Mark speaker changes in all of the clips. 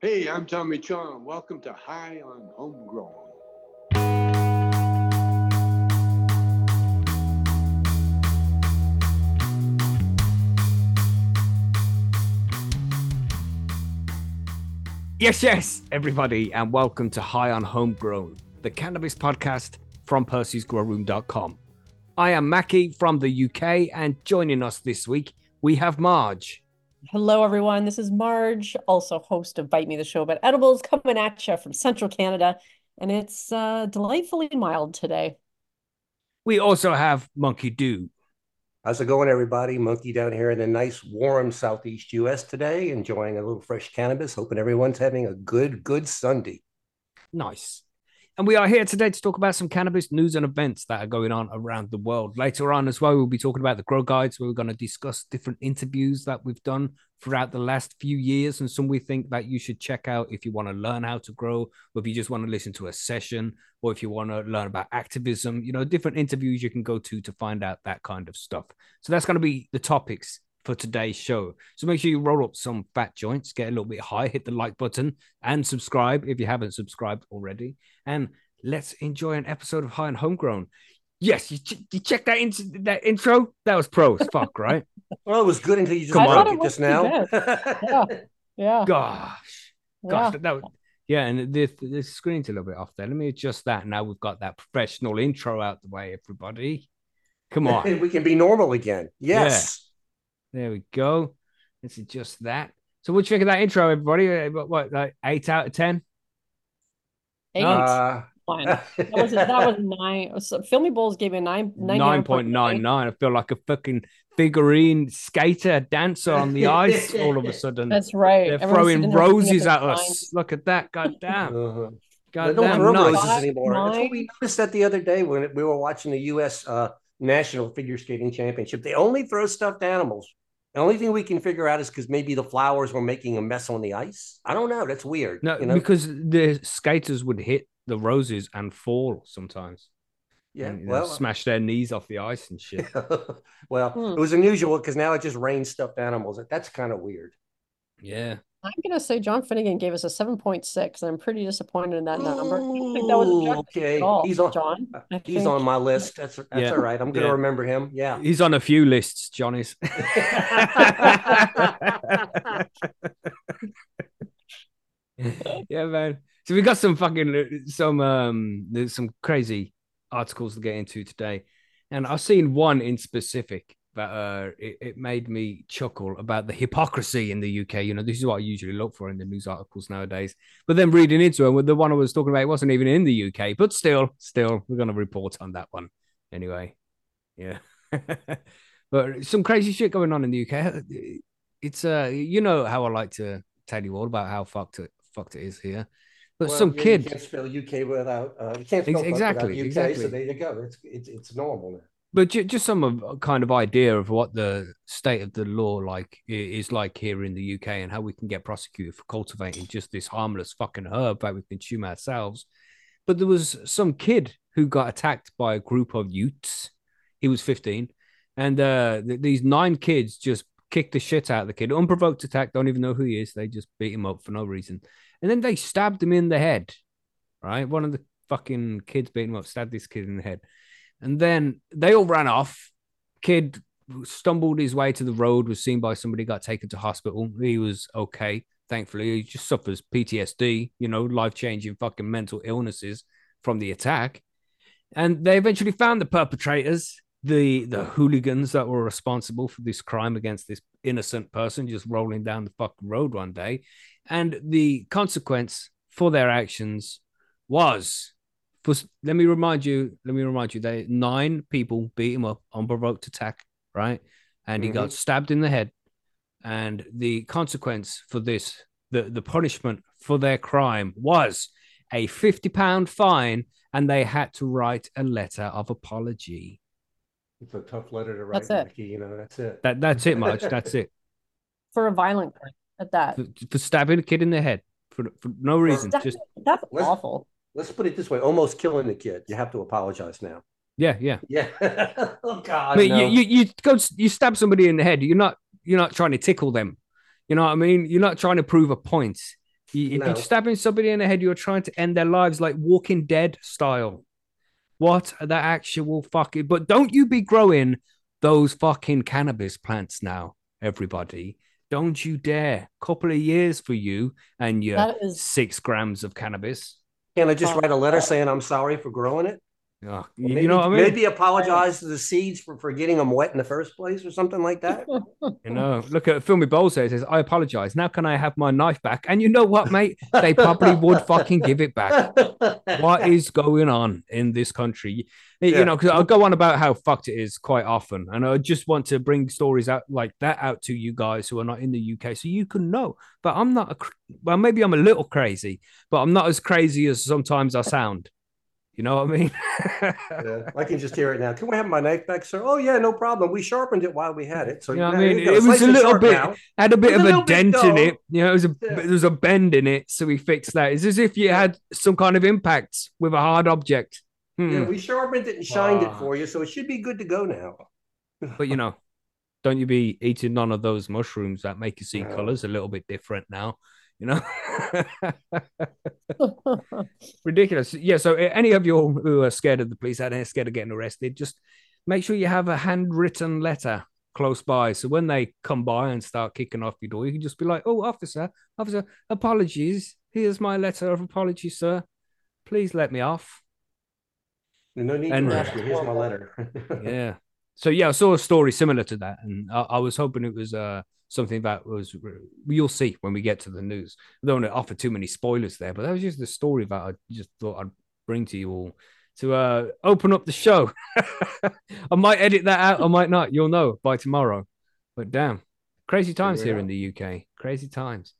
Speaker 1: Hey, I'm Tommy Chong. Welcome to High on Homegrown.
Speaker 2: Yes, yes, everybody, and welcome to High on Homegrown, the cannabis podcast from Percy'sGrowroom.com. I am Mackie from the UK, and joining us this week, we have Marge.
Speaker 3: Hello, everyone. This is Marge, also host of Bite Me the Show about edibles, coming at you from central Canada. And it's uh, delightfully mild today.
Speaker 2: We also have Monkey Do.
Speaker 4: How's it going, everybody? Monkey down here in the nice, warm southeast US today, enjoying a little fresh cannabis. Hoping everyone's having a good, good Sunday.
Speaker 2: Nice. And we are here today to talk about some cannabis news and events that are going on around the world. Later on, as well, we'll be talking about the Grow Guides, where we're going to discuss different interviews that we've done throughout the last few years and some we think that you should check out if you want to learn how to grow, or if you just want to listen to a session, or if you want to learn about activism, you know, different interviews you can go to to find out that kind of stuff. So that's going to be the topics for today's show. So make sure you roll up some fat joints, get a little bit high, hit the like button, and subscribe if you haven't subscribed already. And let's enjoy an episode of High on Homegrown. Yes, you, ch- you check that into that intro. That was pro as fuck, right?
Speaker 4: well, it was good until you just
Speaker 2: Come on.
Speaker 4: it just now.
Speaker 3: yeah. Yeah.
Speaker 2: Gosh, gosh,
Speaker 3: yeah.
Speaker 2: that, that was, yeah. And the the screen's a little bit off there. Let me adjust that. Now we've got that professional intro out the way. Everybody, come on.
Speaker 4: we can be normal again. Yes.
Speaker 2: There we go. Let's adjust that. So what do you think of that intro, everybody? Uh, What, what like eight out of ten?
Speaker 3: Eight.
Speaker 4: Uh,
Speaker 3: Fine. That was that was nine. So Filmy Bowls gave me a nine
Speaker 2: Nine point nine nine. I feel like a fucking figurine skater dancer on the ice. All of a sudden,
Speaker 3: That's right.
Speaker 2: they're
Speaker 3: Everyone's
Speaker 2: throwing
Speaker 3: sitting there looking
Speaker 2: roses
Speaker 3: their
Speaker 2: at us.
Speaker 3: signs.
Speaker 2: Look at that! God damn!
Speaker 4: uh-huh.
Speaker 2: God
Speaker 4: They don't
Speaker 2: damn!
Speaker 4: throw
Speaker 2: Nice.
Speaker 4: roses
Speaker 3: Five,
Speaker 4: anymore. That's what we noticed that the other day when we were watching the U.S. Uh, National Figure Skating Championship. They only throw stuffed animals. The only thing we can figure out is because maybe the flowers were making a mess on the ice. I don't know. That's weird.
Speaker 2: No,
Speaker 4: you know?
Speaker 2: because the skaters would hit the roses and fall sometimes.
Speaker 4: yeah.
Speaker 2: and,
Speaker 4: Well,
Speaker 2: smash their knees off the ice and shit.
Speaker 4: well,
Speaker 3: Hmm.
Speaker 4: it was unusual because now it just rains stuffed animals. That's kind of weird.
Speaker 2: Yeah.
Speaker 3: I'm gonna say John Finnegan gave us a seven point six, and I'm pretty disappointed in that number. I that was
Speaker 4: okay.
Speaker 3: all,
Speaker 4: He's on.
Speaker 3: John.
Speaker 4: He's on my list. That's that's
Speaker 2: Yeah.
Speaker 4: all right. I'm gonna
Speaker 2: Yeah.
Speaker 4: remember him. Yeah.
Speaker 2: He's on a few lists, Johnny's. yeah, man. So we got some fucking some um there's some crazy articles to get into today, and I've seen one in specific that uh it, it made me chuckle about the hypocrisy in the UK. You know, this is what I usually look for in the news articles nowadays. But then reading into it, the one I was talking about, it wasn't even in the UK, but still, still, we're gonna report on that one anyway. Yeah. but some crazy shit going on in the UK. It's uh, you know how I like to tell you all about how fucked it fucked it is here. But
Speaker 4: Well,
Speaker 2: some
Speaker 4: yeah,
Speaker 2: kid,
Speaker 4: You can't spell UK without. Uh, you can't spell
Speaker 2: exactly,
Speaker 4: UK.
Speaker 2: exactly.
Speaker 4: So there you go. It's it's it's normal now.
Speaker 2: But just some of kind of idea of what the state of the law like is like here in the UK and how we can get prosecuted for cultivating just this harmless fucking herb that we consume ourselves. But there was some kid who got attacked by a group of youths. He was 15, and uh, th- these nine kids just kicked the shit out of the kid. Unprovoked attack, don't even know who he is. They just beat him up for no reason. And then they stabbed him in the head, right? One of the fucking kids beat him up, stabbed this kid in the head. And then they all ran off. Kid stumbled his way to the road, was seen by somebody, got taken to hospital. He was okay, thankfully. He just suffers PTSD, you know, life changing fucking mental illnesses from the attack. And they eventually found the perpetrators, the the hooligans that were responsible for this crime against this innocent person just rolling down the fucking road one day. And the consequence for their actions was for let me remind you, let me remind you, they nine people beat him up, unprovoked attack, right? And he got mm-hmm. stabbed in the head. And the consequence for this, the, the punishment for their crime was a 50 pound fine, and they had to write a letter of apology.
Speaker 4: It's a tough letter to write,
Speaker 3: That's it.
Speaker 4: You know, that's it.
Speaker 2: That that's it, Marge. That's it.
Speaker 3: for a violent crime at that.
Speaker 2: For, for stabbing a kid in the head for, for no reason.
Speaker 3: That-
Speaker 2: Just
Speaker 3: that's awful.
Speaker 4: Let's put it this way: almost killing the kid. You have to apologize now.
Speaker 2: yeah, yeah.
Speaker 4: Yeah. oh God.
Speaker 2: I mean,
Speaker 4: no.
Speaker 2: you, you you go you stab somebody in the head. You're not you're not trying to tickle them. You know what I mean? You're not trying to prove a point. You- If
Speaker 4: No.
Speaker 2: you're stabbing somebody in the head, you're trying to end their lives like Walking Dead style. What the actual fucking? But don't you be growing those fucking cannabis plants now, everybody. Don't you dare. Couple of years for you and your
Speaker 3: That is
Speaker 2: six grams of cannabis.
Speaker 4: Can I just write a letter uh, saying I'm sorry for growing it? Or
Speaker 2: you,
Speaker 4: maybe,
Speaker 2: you know I mean?
Speaker 4: Maybe apologize to the seeds for, for getting them wet in the first place or something like that.
Speaker 2: You know, look at Filmy Bowles there. It says, I apologize. Now can I have my knife back? And you know what, mate? They probably would fucking give it back. what is going on in this country? You
Speaker 4: Yeah.
Speaker 2: know, because I'll go on about how fucked it is quite often, and I just want to bring stories out like that out to you guys who are not in the UK, so you can know. But I'm not a well, maybe I'm a little crazy, but I'm not as crazy as sometimes I sound. You know what I mean?
Speaker 4: Yeah, I can just hear it now. Can we have my knife back, sir? Oh yeah, no problem. We sharpened it while we had it. So
Speaker 2: You know what I mean? It was a little bit-
Speaker 4: now.
Speaker 2: had a bit of
Speaker 4: a
Speaker 2: a dent in it. You know, it was a
Speaker 4: Yeah.
Speaker 2: there was a bend in it, so we fixed that. It's as if you had some kind of impact with a hard object. Hmm.
Speaker 4: Yeah, we sharpened it and shined it
Speaker 2: Ah.
Speaker 4: for you, so it should be good to go now.
Speaker 2: But you know, don't you be eating none of those mushrooms that make you see
Speaker 4: No.
Speaker 2: colors a little bit different now. You know, ridiculous. Yeah. So, uh, any of you who are scared of the police out there, scared of getting arrested, just make sure you have a handwritten letter close by. So when they come by and start kicking off your door, you can just be like, "Oh, officer, officer, apologies. Here's my letter of apology, sir. Please let me off."
Speaker 4: No need
Speaker 2: And-
Speaker 4: to rush me. Here's my letter.
Speaker 2: yeah. So yeah, I saw a story similar to that, and I, I was hoping it was uh something that was you'll see when we get to the news. I don't want to offer too many spoilers there, but that was just the story that I just thought I'd bring to you all to uh open up the show. I might edit that out, I might not. You'll know by tomorrow. But damn, crazy times here in the UK. Crazy times.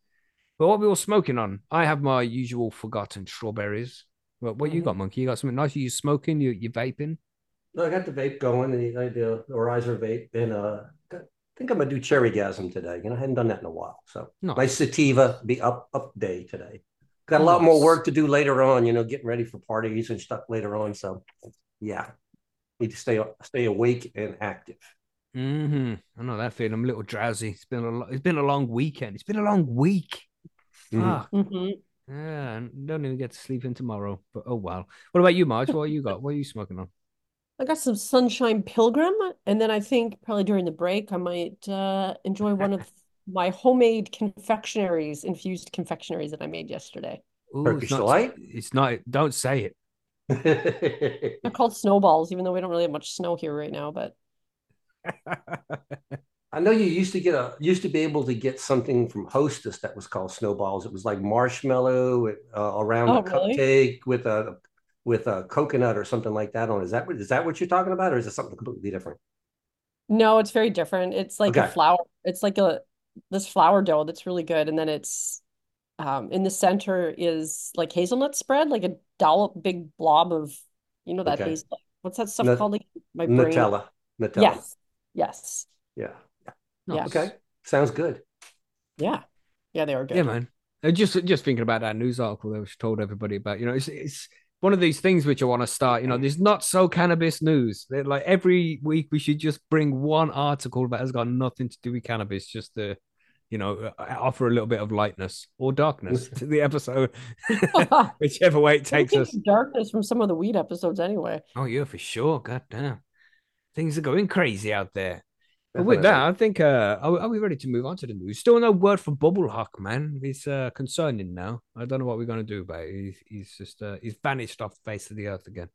Speaker 2: But what we were smoking on, I have my usual forgotten strawberries. What what you
Speaker 4: Mhm.
Speaker 2: got, monkey? You got something nice? Are You smoking? You you vaping?
Speaker 4: No, I got the vape going, and the the, the Riser vape, and uh, I think I'm gonna do cherry gasm today. You know, I hadn't done that in a while, so
Speaker 2: Nice.
Speaker 4: nice sativa be up up day today. Got a lot more work to do later on. You know, getting ready for parties and stuff later on. So, yeah, need to stay stay awake and active.
Speaker 2: Mm-hmm. I know that feeling. I'm a little drowsy. It's been a lo- it's been a long weekend. It's been a long week.
Speaker 4: Mhm.
Speaker 2: Fuck.
Speaker 3: Mhm.
Speaker 2: Yeah, and don't even get to sleep in tomorrow. But oh well. What about you, Marge? What you got? What are you smoking on?
Speaker 3: I got some Sunshine Pilgrim, and then I think probably during the break I might uh, enjoy one of my homemade confectionaries, infused confectionaries that I made yesterday.
Speaker 2: Ooh,
Speaker 4: Turkish
Speaker 2: it's not.
Speaker 4: delight?
Speaker 2: It's not. Don't say it.
Speaker 3: They're called snowballs, even though we don't really have much snow here right now. But
Speaker 4: I know you used to get a used to be able to get something from Hostess that was called snowballs. It was like marshmallow uh, around
Speaker 3: Oh,
Speaker 4: a
Speaker 3: really?
Speaker 4: cupcake with a with a coconut or something like that on. Is that what is that what you're talking about, or is it something completely different?
Speaker 3: no, it's very different. It's like a
Speaker 4: Okay.
Speaker 3: flour. It's like a this flour dough that's really good, and then it's um in the center is like hazelnut spread, like a dollop, big blob of you know that
Speaker 4: Okay.
Speaker 3: hazel. What's that stuff
Speaker 4: Nut-
Speaker 3: called? Like my brain.
Speaker 4: Nutella. Nutella.
Speaker 3: Yes, yes,
Speaker 4: Yeah.
Speaker 3: Yeah.
Speaker 4: Okay. Sounds good.
Speaker 3: yeah, yeah. They are good.
Speaker 2: Yeah, man. Uh, Just just thinking about that news article that was told everybody about. You know, it's it's one of these things which I want to start. You know, there's not so cannabis news. They're like every week we should just bring one article that has got nothing to do with cannabis, just to you know uh, offer a little bit of lightness or darkness to the episode, whichever way it takes us.
Speaker 3: darkness from some of the weed episodes anyway.
Speaker 2: Oh yeah, for sure. God damn, things are going crazy out there. But with that, I think uh, are, we- are we ready to move on to the news? Still no word from Bubble Hawk, man. He's uh, concerning now. I don't know what we're gonna do about it. He's, he's just uh, he's vanished off the face of the earth again.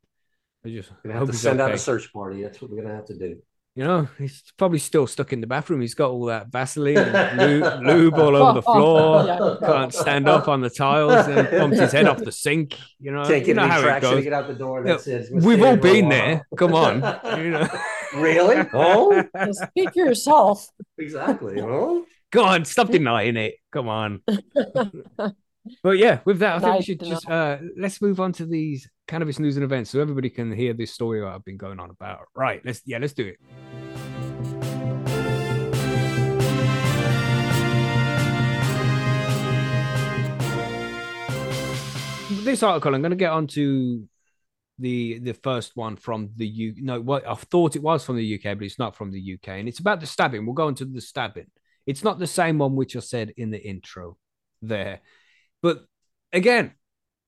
Speaker 2: I just
Speaker 4: We're gonna
Speaker 2: hope
Speaker 4: have to
Speaker 2: he's
Speaker 4: send out a search party. That's what we're gonna have to do.
Speaker 2: You know, he's probably still stuck in the bathroom. He's got all that Vaseline and lube, lube all over the floor.
Speaker 3: Yeah.
Speaker 2: Can't stand up on the tiles. And bumps his head off the sink. You know,
Speaker 4: Can't
Speaker 2: you know
Speaker 4: any
Speaker 2: how it
Speaker 4: traction to get out the door. and
Speaker 2: Yeah,
Speaker 4: That's it.
Speaker 2: We've all
Speaker 4: there for a
Speaker 2: been there. Come on, you know.
Speaker 4: Really? Oh,
Speaker 3: speak for yourself.
Speaker 4: exactly. Oh,
Speaker 2: Go on, stop denying it. Come on. But yeah, with that, I think we should just uh let's move on to these cannabis news and events so everybody can hear this story that I've been going on about. Right, let's yeah, let's do it. This article, I'm going to get onto the the first one from the U. No, what I thought it was from the UK, but it's not from the UK, and it's about the stabbing. We'll go into the stabbing. It's not the same one which I said in the intro there, But again,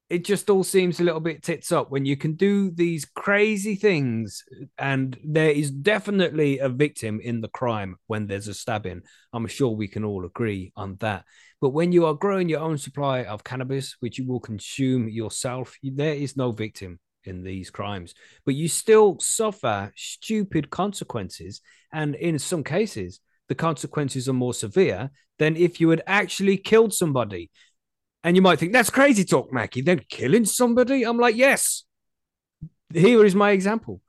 Speaker 2: it just all seems a little bit tits up when you can do these crazy things and there is definitely a victim in the crime when there's a stabbing i'm sure we can all agree on that but when you are growing your own supply of cannabis which you will consume yourself there is no victim in these crimes but you still suffer stupid consequences and in some cases the consequences are more severe than if you had actually killed somebody and you might think that's crazy talk, Mackie. They're killing somebody. I'm like, yes. Here is my example.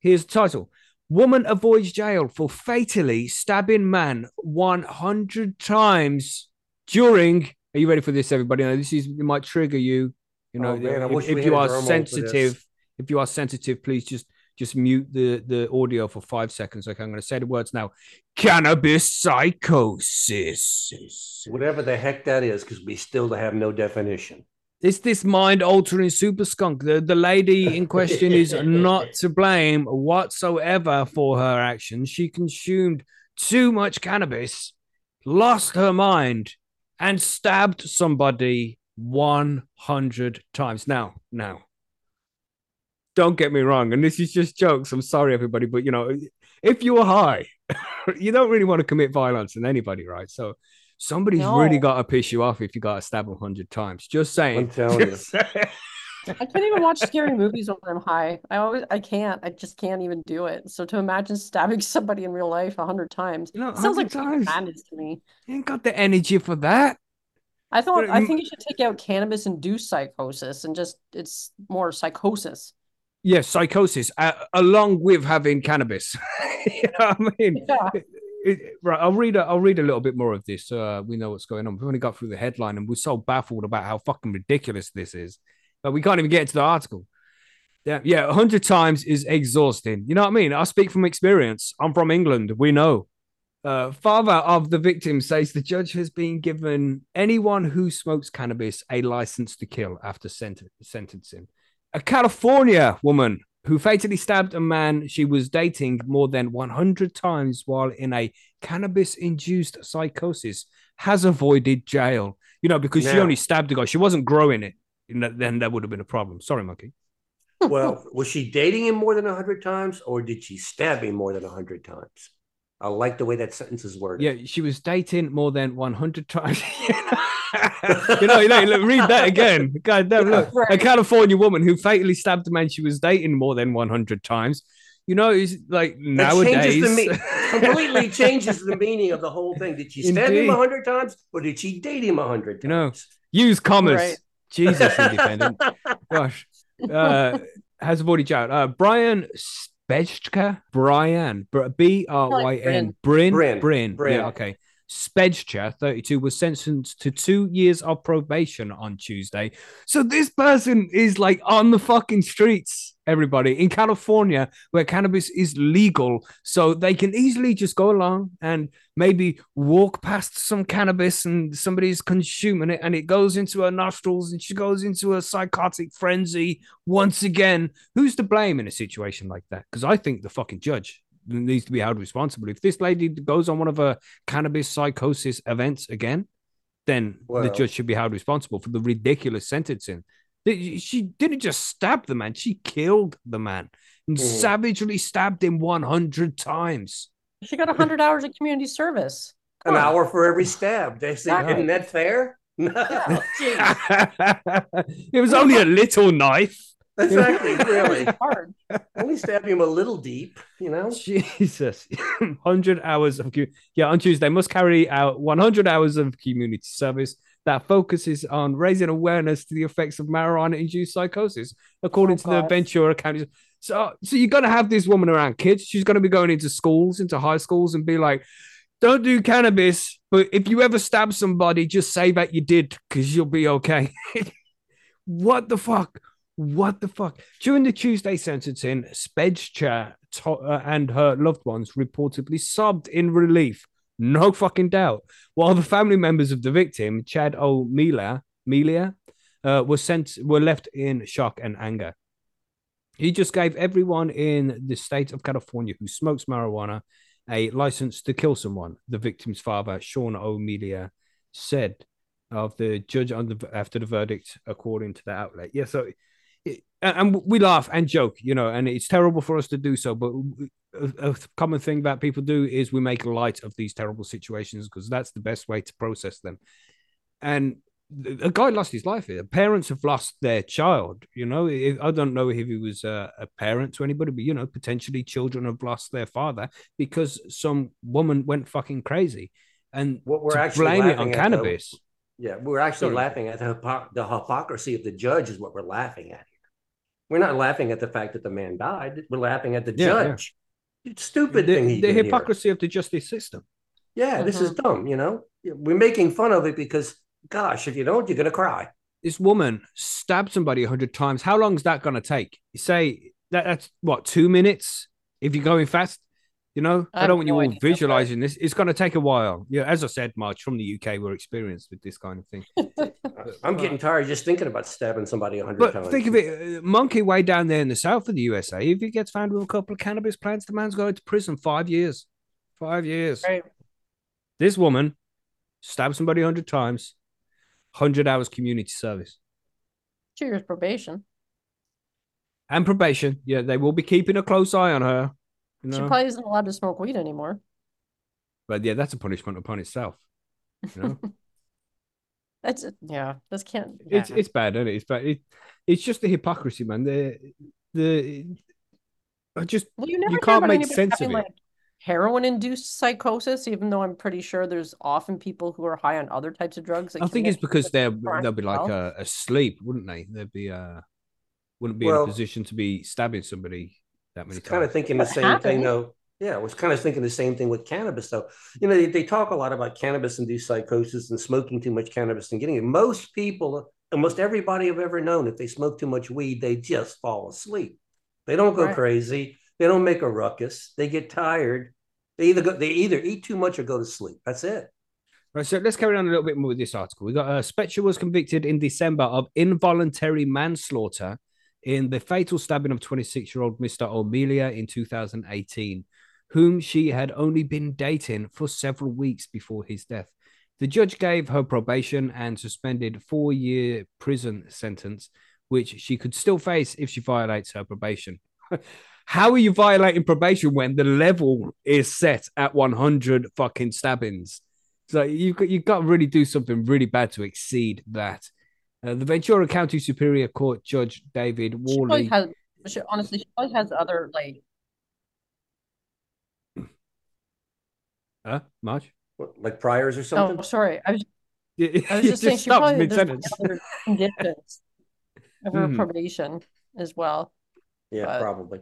Speaker 2: Here's the title Woman avoids jail for fatally stabbing man 100 times during. Are you ready for this, everybody? Now, this is it might trigger you. You oh, know,
Speaker 4: Oh, man,
Speaker 2: if, if you are
Speaker 4: Dermo for this.
Speaker 2: sensitive, if you are sensitive, please just just mute the the audio for five seconds. Okay, I'm going to say the words now. Cannabis psychosis.
Speaker 4: Whatever the heck that is, because we still have no definition.
Speaker 2: It's this mind altering super skunk. The, the lady in question is not to blame whatsoever for her actions. She consumed too much cannabis, lost her mind, and stabbed somebody 100 times. Now, now, don't get me wrong. And this is just jokes. I'm sorry, everybody. But, you know, if you are high, you don't really want to commit violence on anybody, right? So, Somebody's really got to piss you off if you got to stab a hundred times. Just saying.
Speaker 4: I'm telling
Speaker 2: Just saying.
Speaker 3: I can't even watch scary movies when I'm high. I always, I can't. I just can't even do it. So to imagine stabbing somebody in real life a hundred times
Speaker 2: You know,
Speaker 3: it sounds
Speaker 2: 100
Speaker 3: like
Speaker 2: times.
Speaker 3: madness to me.
Speaker 2: You ain't got the energy for that.
Speaker 3: I thought, I think you should take out cannabis-induced psychosis and just it's more psychosis.
Speaker 2: Yes, psychosis, uh, along with having cannabis. you know what I mean?
Speaker 3: Yeah.
Speaker 2: It- it- right, I'll read. A, I'll read a little bit more of this. Uh, we know what's going on. We've only got through the headline, and we're so baffled about how fucking ridiculous this is, but we can't even get into the article. Yeah, yeah, a hundred times is exhausting. You know what I mean? I speak from experience. I'm from England. We know. Uh, father of the victim says the judge has been given anyone who smokes cannabis a license to kill after sent- sentencing. A California woman who fatally stabbed a man she was dating more than 100 times while in a cannabis induced psychosis has avoided jail. You know, because she only stabbed the guy, she wasn't growing it. Then that would have been a problem. Sorry, Monkey.
Speaker 4: Well, was she dating him more than a hundred times, or did she stab him more than a hundred times? I like the way that sentence is worded.
Speaker 2: Yeah, she was dating more than 100 times. you know, you know, look, read that again. God damn, look. A
Speaker 3: Right.
Speaker 2: California woman who fatally stabbed a man she was dating more than 100 times. You know, it's like
Speaker 4: That
Speaker 2: nowadays.
Speaker 4: changes the me- completely changes the meaning of the whole thing. Did she stab him
Speaker 2: Indeed.
Speaker 4: a hundred times, or did she date him a hundred
Speaker 2: You know. Use commas.
Speaker 3: Right.
Speaker 2: Jesus, independent. Gosh. Uh, has avoided jail. Uh, Brian Spejka. Brian. B R Y N. Bryn.
Speaker 4: Bryn.
Speaker 2: Bryn.
Speaker 4: Bryn.
Speaker 2: Yeah, okay. Spejcher, 32, was sentenced to two years of probation on Tuesday. So this person is like on the fucking streets, everybody, in California, where cannabis is legal. So they can easily just go along and maybe walk past some cannabis and somebody's consuming it and it goes into her nostrils and she goes into a psychotic frenzy once again. Who's to blame in a situation like that? Because I think the fucking judge needs to be held responsible. If this lady goes on one of her cannabis psychosis events again, then the judge should be held responsible for the ridiculous sentencing. Th- She didn't just stab the man, she killed the man and
Speaker 4: Mhm.
Speaker 2: savagely stabbed him 100 times.
Speaker 3: She got 100 hours of community service.
Speaker 4: An
Speaker 3: on.
Speaker 4: hour for every stab. They say,
Speaker 3: Yeah.
Speaker 4: isn't that fair? No.
Speaker 2: it was only a little knife.
Speaker 4: exactly. Really.
Speaker 3: Hard.
Speaker 4: Only stab him a little deep. You know.
Speaker 2: Jesus, 100 hours of cu- yeah on Tuesday must carry out 100 hours of community service that focuses on raising awareness to the effects of marijuana-induced psychosis, according
Speaker 3: Oh,
Speaker 2: to the
Speaker 3: God.
Speaker 2: Ventura County. So, so you're gonna have this woman around kids. She's gonna be going into schools, into high schools, and be like, "Don't do cannabis, but if you ever stab somebody, just say that you did, because you'll be okay." what the fuck? What the fuck? During the Tuesday sentencing, Spejcher to- uh, and her loved ones reportedly sobbed in relief. No fucking doubt. While the family members of the victim, Chad O'Melia, Melia, uh, were sent were left in shock and anger. He just gave everyone in the state of California who smokes marijuana a license to kill someone. The victim's father, Sean O'Melia, said. of the judge on the after the verdict, according to the outlet. Yeah, so and we laugh and joke, you know, and it's terrible for us to do so. But a, a common thing that people do is we make light of these terrible situations because that's the best way to process them. And a guy lost his life here. Parents have lost their child. You know, I don't know if he was a, a, parent to anybody, but you know, potentially children have lost their father because some woman went fucking crazy. And
Speaker 4: what we're actually blame it on cannabis. The, yeah, we're actually Sorry. laughing at the, the hypocrisy of the judge is what we're laughing at. We're not laughing at the fact that the man died. We're laughing at the yeah, judge. Yeah. It's stupid
Speaker 2: the,
Speaker 4: thing.
Speaker 2: the hypocrisy here. of the justice system.
Speaker 4: Yeah, mm-hmm. this is mm-hmm. dumb. You know, we're making fun of it because gosh, if you don't, you're going to cry.
Speaker 2: This woman stabbed somebody a hundred times. How long is that going to take? You say that that's what two minutes if you're going fast. You know, I, I don't want you all visualizing this. It's going to take a while. Yeah, as I said, March from the UK, we're experienced with this kind of thing.
Speaker 4: I'm getting tired just thinking about stabbing somebody a hundred times.
Speaker 2: Think of it, uh, monkey way down there in the south of the USA. If he gets found with a couple of cannabis plants, the man's going to prison five years. Five years. Right. This woman stabbed somebody a hundred times 100 hours community service.
Speaker 3: Two years probation.
Speaker 2: And probation. Yeah, they will be keeping a close eye on her.
Speaker 3: You know? She probably isn't allowed to smoke weed anymore.
Speaker 2: But yeah, that's a punishment upon itself. You know?
Speaker 3: that's yeah. This can't.
Speaker 2: Yeah. It's it's bad, isn't it? It's bad. It, it's just the hypocrisy, man. The the I just well, you, you can't make sense of it. Like
Speaker 3: heroin induced psychosis, even though I'm pretty sure there's often people who are high on other types of drugs.
Speaker 2: I think it's because they're they'll be like well. asleep, wouldn't they? They'd be uh wouldn't be well, in a position to be stabbing somebody that many times.
Speaker 4: Kind of thinking the same happened? thing though. Yeah, I was kind of thinking the same thing with cannabis though. You know, they, they talk a lot about cannabis induced psychosis and smoking too much cannabis and getting it. Most people, almost everybody I've ever known, if they smoke too much weed, they just fall asleep. They don't go right. crazy they don't make a ruckus. They get tired. They either go, they either eat too much or go to sleep. That's it.
Speaker 2: Right, so let's carry on a little bit more with this article. We got uh, Spejcher was convicted in December of involuntary manslaughter in the fatal stabbing of 26 year old Mr. O'Melia in 2018, whom she had only been dating for several weeks before his death. The judge gave her probation and suspended four year prison sentence, which she could still face if she violates her probation. How are you violating probation when the level is set at 100 fucking stabbings? So you've got, you've got to really do something really bad to exceed that. Uh, the Ventura County Superior Court Judge David Worley.
Speaker 3: She has, she, honestly, she probably has other like.
Speaker 2: Huh, March?
Speaker 4: What, like priors or something?
Speaker 3: Oh, sorry. I was, I was just saying she probably has other conditions of her mm. probation as well.
Speaker 4: Yeah, but... probably.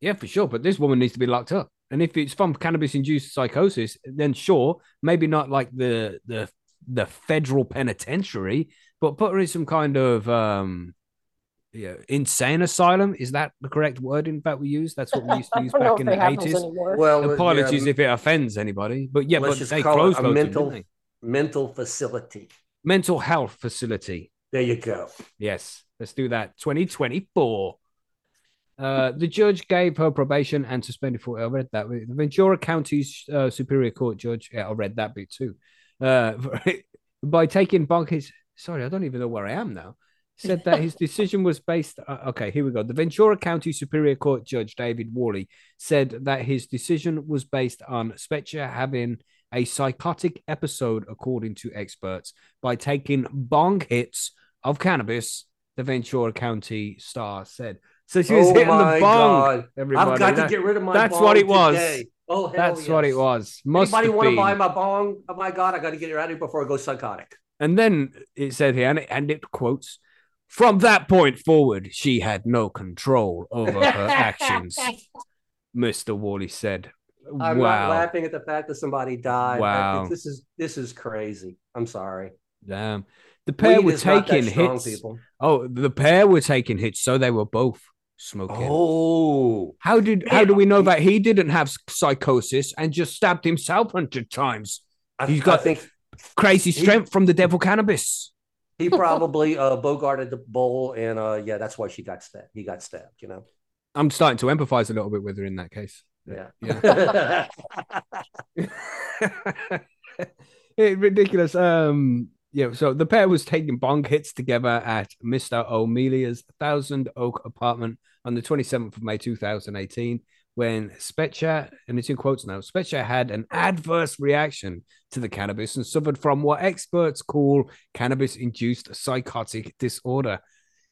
Speaker 2: Yeah, for sure. But this woman needs to be locked up. And if it's from cannabis-induced psychosis, then sure, maybe not like the the the federal penitentiary, but put her in some kind of um, yeah, insane asylum. Is that the correct word? In fact, we use that's what we used to use back in the eighties. Well, apologies yeah, if it offends anybody, but yeah, but they closed
Speaker 4: a mental mental facility,
Speaker 2: mental health facility.
Speaker 4: There you go.
Speaker 2: Yes, let's do that. Twenty twenty four. Uh, the judge gave her probation and suspended for. I read that. The Ventura County uh, Superior Court judge. Yeah, I read that bit too. Uh, by taking Bonkis. Sorry, I don't even know where I am now. Said that his decision was based. Uh, okay, here we go. The Ventura County Superior Court judge David Worley said that his decision was based on Spejcher having a psychotic episode, according to experts, by taking bong hits of cannabis. The Ventura County Star said. So she was oh hitting the bong. Everybody.
Speaker 4: I've got that, to get rid of my.
Speaker 2: That's what it was. Today. Oh, that's yes. what it was.
Speaker 4: Must Anybody want to buy my bong? Oh my god, I got to get it out of here before I go psychotic.
Speaker 2: And then it said here, and it, and it quotes. From that point forward, she had no control over her actions. Mr. Worley said.
Speaker 4: I'm wow. not laughing at the fact that somebody died. Wow. This is this is crazy. I'm sorry.
Speaker 2: Damn. The pair Weed were taking hits. People. Oh, the pair were taking hits, so they were both smoking.
Speaker 4: Oh,
Speaker 2: how did how do we know that he didn't have psychosis and just stabbed himself hundred times? I, He's got I think crazy strength he, from the devil cannabis.
Speaker 4: He probably uh, bogarted the bowl, and uh, yeah, that's why she got stabbed. He got stabbed. You know,
Speaker 2: I'm starting to empathize a little bit with her in that case.
Speaker 4: Yeah, yeah.
Speaker 2: it, ridiculous. Um, Yeah, so the pair was taking bong hits together at Mr. O'Melia's Thousand Oak apartment on the 27th of May 2018 when Spejcher, and it's in quotes now, Spejcher had an adverse reaction to the cannabis and suffered from what experts call cannabis induced psychotic disorder.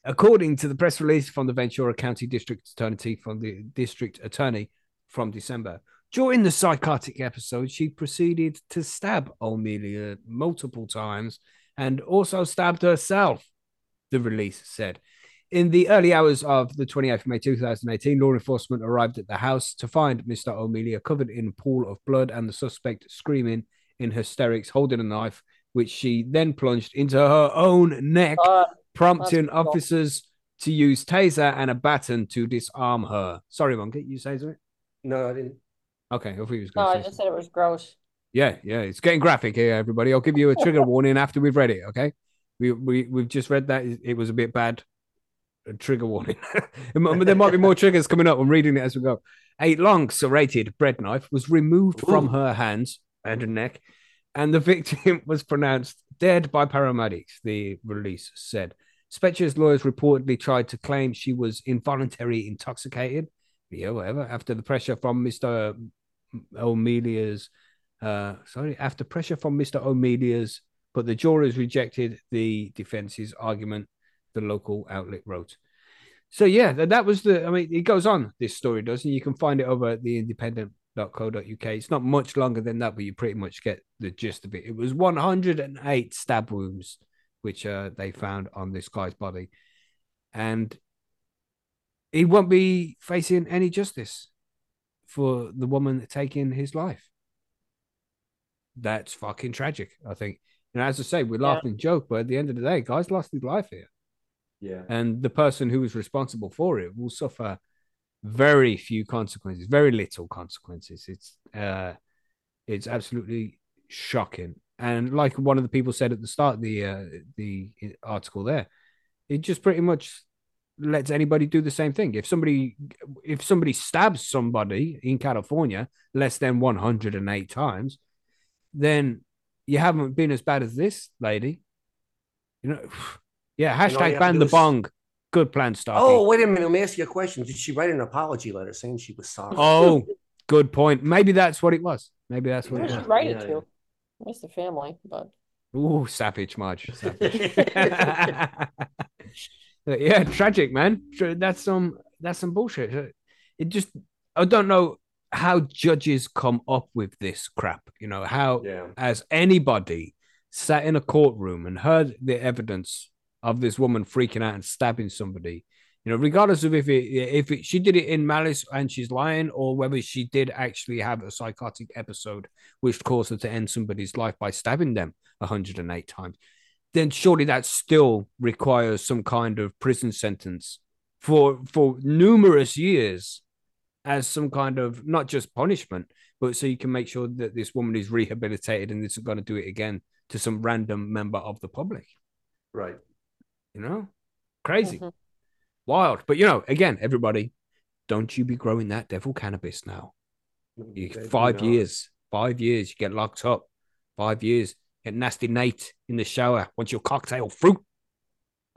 Speaker 2: According to the press release from the Ventura County District Attorney from the district attorney from December. During the psychotic episode, she proceeded to stab O'Melia multiple times and also stabbed herself, the release said. In the early hours of the 28th of May 2018, law enforcement arrived at the house to find Mr. O'Melia covered in a pool of blood and the suspect screaming in hysterics, holding a knife, which she then plunged into her own neck,
Speaker 3: Uh,
Speaker 2: prompting
Speaker 3: brutal.
Speaker 2: officers to use taser and a baton to disarm her. Sorry, Monkey, you say something?
Speaker 4: No, I didn't.
Speaker 2: Okay, I thought he was
Speaker 3: no,
Speaker 2: going
Speaker 3: I
Speaker 2: to say
Speaker 3: just said it was gross.
Speaker 2: Yeah, yeah, it's getting graphic here, everybody. I'll give you a trigger warning after we've read it. Okay, we we we've just read that it was a bit bad. A trigger warning. there might be more triggers coming up. I'm reading it as we go. A long serrated bread knife was removed from her hands and her neck, and the victim was pronounced dead by paramedics. The release said. Spejcher's lawyers reportedly tried to claim she was involuntarily intoxicated. Yeah, whatever. After the pressure from Mister O'Melia's uh, sorry, after pressure from Mr. O'Melia's, but the jurors rejected the defense's argument, the local outlet wrote. So, yeah, that, that was the, I mean, it goes on, this story does, and you can find it over at the independent.co.uk. It's not much longer than that, but you pretty much get the gist of it. It was 108 stab wounds, which uh, they found on this guy's body. And he won't be facing any justice for the woman taking his life that's fucking tragic. I think. And as I say, we laugh and joke, but at the end of the day, guys lost his life here,
Speaker 4: Yeah.
Speaker 2: and the person who was responsible for it will suffer very few consequences, very little consequences. It's uh, it's absolutely shocking. And like one of the people said at the start of the uh, the article there, it just pretty much lets anybody do the same thing. If somebody if somebody stabs somebody in California less than 108 times, then you haven't been as bad as this lady. You know, yeah.
Speaker 4: all you
Speaker 2: Hashtag
Speaker 4: have
Speaker 2: ban the
Speaker 4: is-
Speaker 2: bong. Good plan, Starkey.
Speaker 4: Oh, wait a minute. Let me ask you a question. Did she write an apology letter saying she was sorry?
Speaker 2: Oh, good point. Maybe that's what it was. Maybe that's what
Speaker 3: Who
Speaker 2: it
Speaker 3: should
Speaker 2: was.
Speaker 3: write it
Speaker 4: Yeah,
Speaker 3: to? It's the family, but
Speaker 2: Ooh, savage, Marge. Savage. yeah, tragic, man. That's some that's some bullshit. It just I don't know how judges come up with this crap. You know how
Speaker 4: yeah.
Speaker 2: as anybody sat in a courtroom and heard the evidence of this woman freaking out and stabbing somebody, you know, regardless of if it if it, she did it in malice and she's lying or whether she did actually have a psychotic episode which caused her to end somebody's life by stabbing them 108 times, then surely that still requires some kind of prison sentence for for numerous years as some kind of not just punishment, but so you can make sure that this woman is rehabilitated and isn't going to do it again to some random member of the public.
Speaker 4: Right.
Speaker 2: You know, crazy,
Speaker 3: Mhm.
Speaker 2: wild. But you know, again, everybody, don't you be growing that devil cannabis now. You, five years, five years, you get locked up. Five years, get nasty Nate in the shower. Want your cocktail fruit?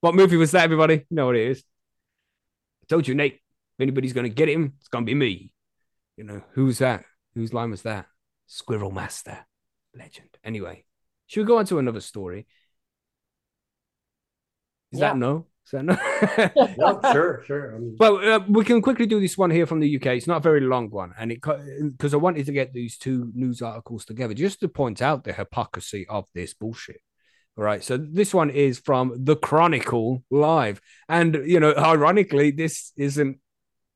Speaker 2: what movie was that, everybody? You know what it is. I told you, Nate, if anybody's going to get him, it's going to be me. You know, who's that? Whose line was that? Squirrel Master. Legend. Anyway, should we go on to another story? Is
Speaker 3: Yeah.
Speaker 2: that no? Is that no?
Speaker 4: no, sure, sure. I mean,
Speaker 2: Well, uh, we can quickly do this one here from the UK. It's not a very long one, and it because I wanted to get these two news articles together just to point out the hypocrisy of this bullshit. All right, so this one is from the Chronicle Live, and you know, ironically, this isn't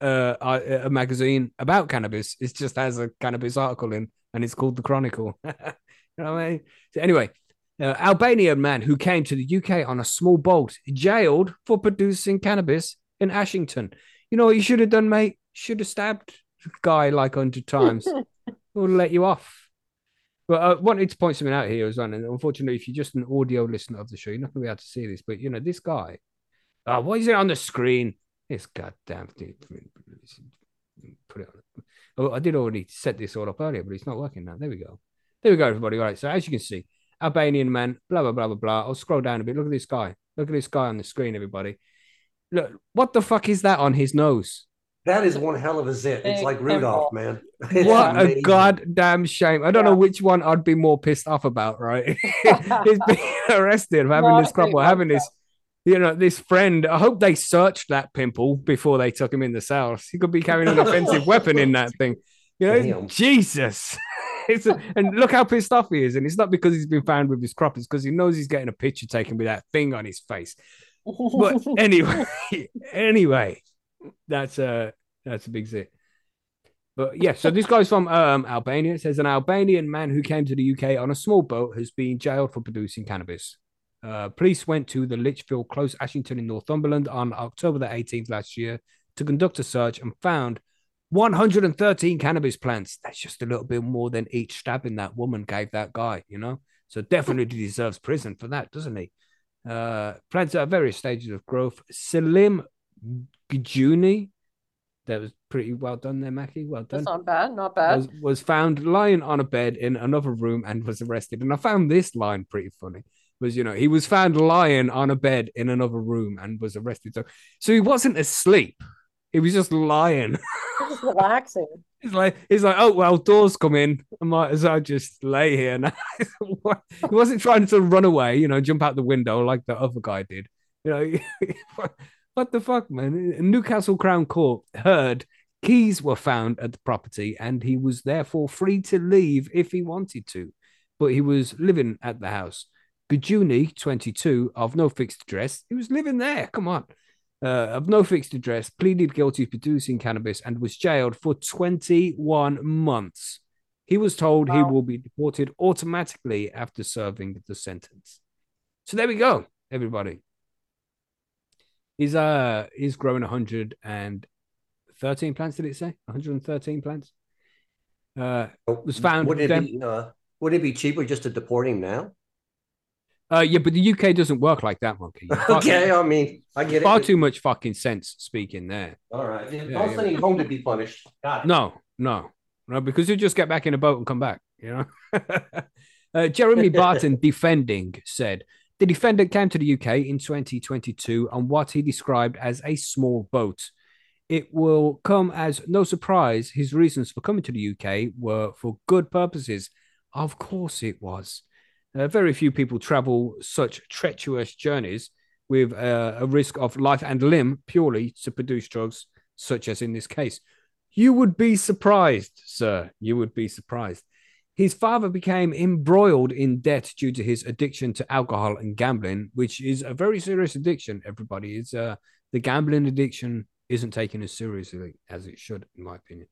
Speaker 2: uh, a, a magazine about cannabis. It just has a cannabis article in, and it's called the Chronicle. you know what I mean? So anyway, uh, Albanian man who came to the UK on a small boat, jailed for producing cannabis in Ashington. You know what you should have done, mate? Should have stabbed the guy like hundred times. We'll let you off. But I wanted to point something out here as well. And unfortunately, if you're just an audio listener of the show, you're not going to be able to see this. But you know, this guy, uh, why is it on the screen? This goddamn thing. Put it on. Oh, I did already set this all up earlier, but it's not working now. There we go. There we go, everybody. All right. So as you can see, Albanian man, blah blah blah blah blah. I'll scroll down a bit. Look at this guy. Look at this guy on the screen, everybody. Look, what the fuck is that on his nose?
Speaker 4: That is one hell of a zit. It's like Rudolph, man. It's
Speaker 2: what a goddamn shame. I don't know which one I'd be more pissed off about, right? He's being arrested for having
Speaker 3: Not
Speaker 2: this crop
Speaker 3: big
Speaker 2: or having this, you know, this friend. I hope they searched that pimple before they took him in the cells. He could be carrying an offensive weapon in that thing. You know,
Speaker 4: Damn.
Speaker 2: Jesus. It's a- and look how pissed off he is. And it's not because he's been found with his crop, it's because he knows he's getting a picture taken with that thing on his face. But anyway, anyway, that's a that's a big zit. But yeah, so this guy's from um, Albania. It says an Albanian man who came to the UK on a small boat has been jailed for producing cannabis. Uh, police went to the Litchfield Close, Ashington in Northumberland on October the 18th last year to conduct a search and found 113 cannabis plants. That's just a little bit more than each stabbing that woman gave that guy, you know? So definitely deserves prison for that, doesn't he? Uh, plants are at various stages of growth. Salim Gijuni, that was pretty well done there, Mackie. Well done
Speaker 3: That's not bad. Not bad.
Speaker 2: was, was found lying on a bed in another room and was arrested. And I found this line pretty funny. Was you know he was found lying on a bed in another room and was arrested. So so he wasn't asleep. He was just lying.
Speaker 3: Just relaxing.
Speaker 2: He's like he's like oh well doors come in. I might as well just lay here now. he wasn't trying to run away. You know jump out the window like the other guy did. You know what the fuck man? Newcastle Crown Court heard keys were found at the property and he was therefore free to leave if he wanted to, but he was living at the house. Gujuni, 22, of no fixed address, he was living there. Come on. Uh, of no fixed address, pleaded guilty to producing cannabis and was jailed for 21 months. He was told he will be deported automatically after serving the sentence. So there we go, everybody. He's uh he's growing 113 plants, did it say? 113 plants? Uh was found
Speaker 4: Wouldn't it be? Uh, wouldn't it be cheaper just to deport him now?
Speaker 2: Uh yeah, but the UK doesn't work like that, monkey. Far-
Speaker 4: okay, I mean, I get it.
Speaker 2: Far
Speaker 4: it.
Speaker 2: too much fucking sense speaking there.
Speaker 4: All right,
Speaker 2: Yeah,
Speaker 4: don't
Speaker 2: yeah.
Speaker 4: send him home to be punished. Got it.
Speaker 2: No, no, no, because he'll just get back in a boat and come back, you know. uh, Jeremy Barton defending said the defendant came to the UK in 2022 on what he described as a small boat. It will come as no surprise his reasons for coming to the UK were for good purposes. Of course, it was. Uh, very few people travel such treacherous journeys with uh, a risk of life and limb purely to produce drugs, such as in this case. You would be surprised, sir. You would be surprised. His father became embroiled in debt due to his addiction to alcohol and gambling, which is a very serious addiction. Everybody, it's uh, the gambling addiction isn't taken as seriously as it should, in my opinion,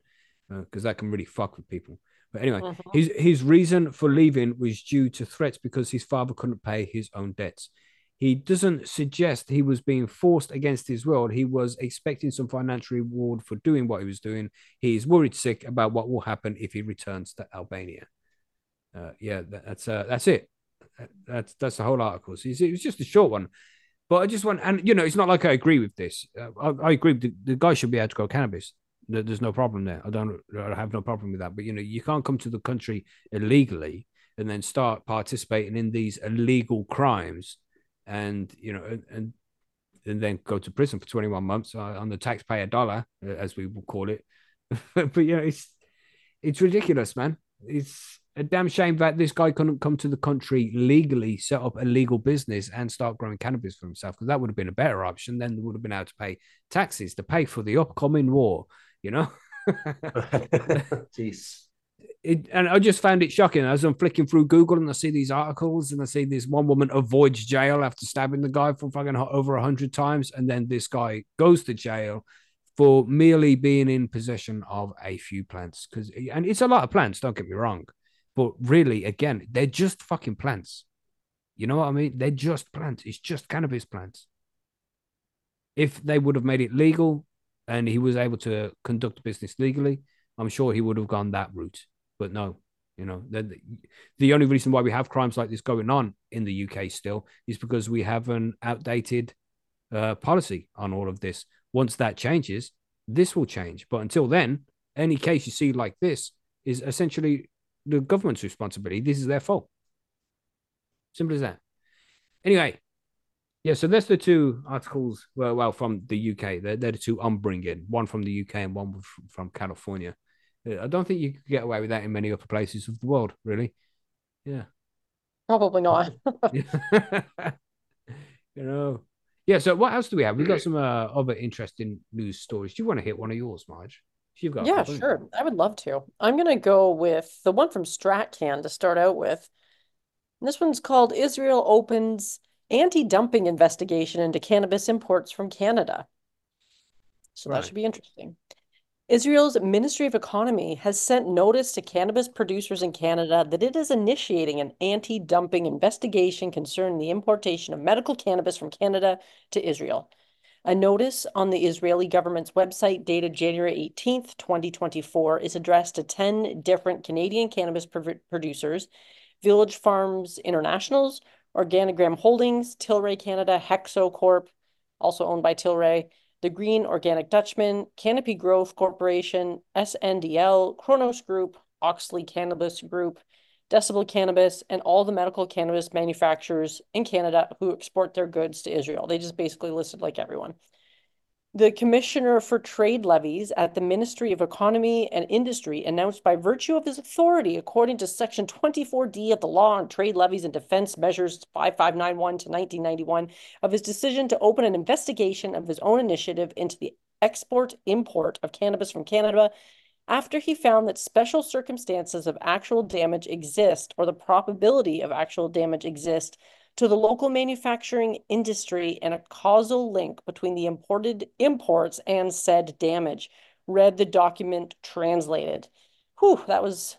Speaker 2: because that can really fuck with people. But anyway,
Speaker 3: Mhm.
Speaker 2: his his reason for leaving was due to threats because his father couldn't pay his own debts. He doesn't suggest he was being forced against his will. He was expecting some financial reward for doing what he was doing. He is worried sick about what will happen if he returns to Albania. Uh, yeah, that, that's uh, that's it. That's that's the whole article. So it was just a short one, but I just want, and you know, it's not like I agree with this. Uh, I, I agree. The, the guy should be able to grow cannabis. There- There's no problem there. I don't. I have no problem with that. But you know, you can't come to the country illegally and then start participating in these illegal crimes, and you know, and and, and then go to prison for 21 months uh, on the taxpayer dollar, uh, as we will call it. but you know, it's it's ridiculous, man. It's a damn shame that this guy couldn't come to the country legally, set up a legal business, and start growing cannabis for himself. Because that would have been a better option. Then they would have been able to pay taxes to pay for the upcoming war. You know.
Speaker 4: Jeez.
Speaker 2: it, and I just found it shocking as I'm flicking through Google and I see these articles and I see this one woman avoids jail after stabbing the guy for fucking over a hundred times, and then this guy goes to jail for merely being in possession of a few plants. Because and it's a lot of plants, don't get me wrong, but really, again, they're just fucking plants. You know what I mean? They're just plants. It's just cannabis plants. If they would have made it legal and he was able to conduct business legally, I'm sure he would have gone that route. But no, you know, the, the only reason why we have crimes like this going on in the UK still is because we have an outdated uh, policy on all of this. Once that changes, this will change. But until then, any case you see like this is essentially the government's responsibility. This is their fault. Simple as that. Anyway, yeah, so that's the two articles. Well, well, from the UK, they're, they're the two I'm bringing. One from the UK and one from California. Uh, I don't think you could get away with that in many other places of the world, really. Yeah.
Speaker 3: Probably not.
Speaker 2: you know. Yeah. So what else do we have? We've got some uh, other interesting news stories. Do you want to hit one of yours, Marge? You've got
Speaker 3: yeah, sure. I would love to. I'm gonna go with the one from StratCann to start out with. this one's called Israel opens anti-dumping investigation into cannabis imports from Canada. So right. that should be interesting. Israel's Ministry of Economy has sent notice to cannabis producers in Canada that it is initiating an anti dumping investigation concerning the importation of medical cannabis from Canada to Israel. A notice on the Israeli government's website dated January 18th, 2024, is addressed to 10 different Canadian cannabis producers Village Farms Internationals, Organigram Holdings, Tilray Canada, Hexo Corp, also owned by Tilray, the Green Organic Dutchman, Canopy Growth Corporation, SNDL, Cronos Group, Auxly Cannabis Group, Decibel Cannabis, and all the medical cannabis manufacturers in Canada who export their goods to Israel. They just basically listed like everyone. The Commissioner for Trade Levies at the Ministry of Economy and Industry announced by virtue of his authority, according to Section 24D of the Law on Trade Levies and Defense Measures 5591 to 1991, of his decision to open an investigation of his own initiative into the export import of cannabis from Canada after he found that special circumstances of actual damage exist or the probability of actual damage exist to the local manufacturing industry and a causal link between the imported imports and said damage. Read the document translated. Whew, that was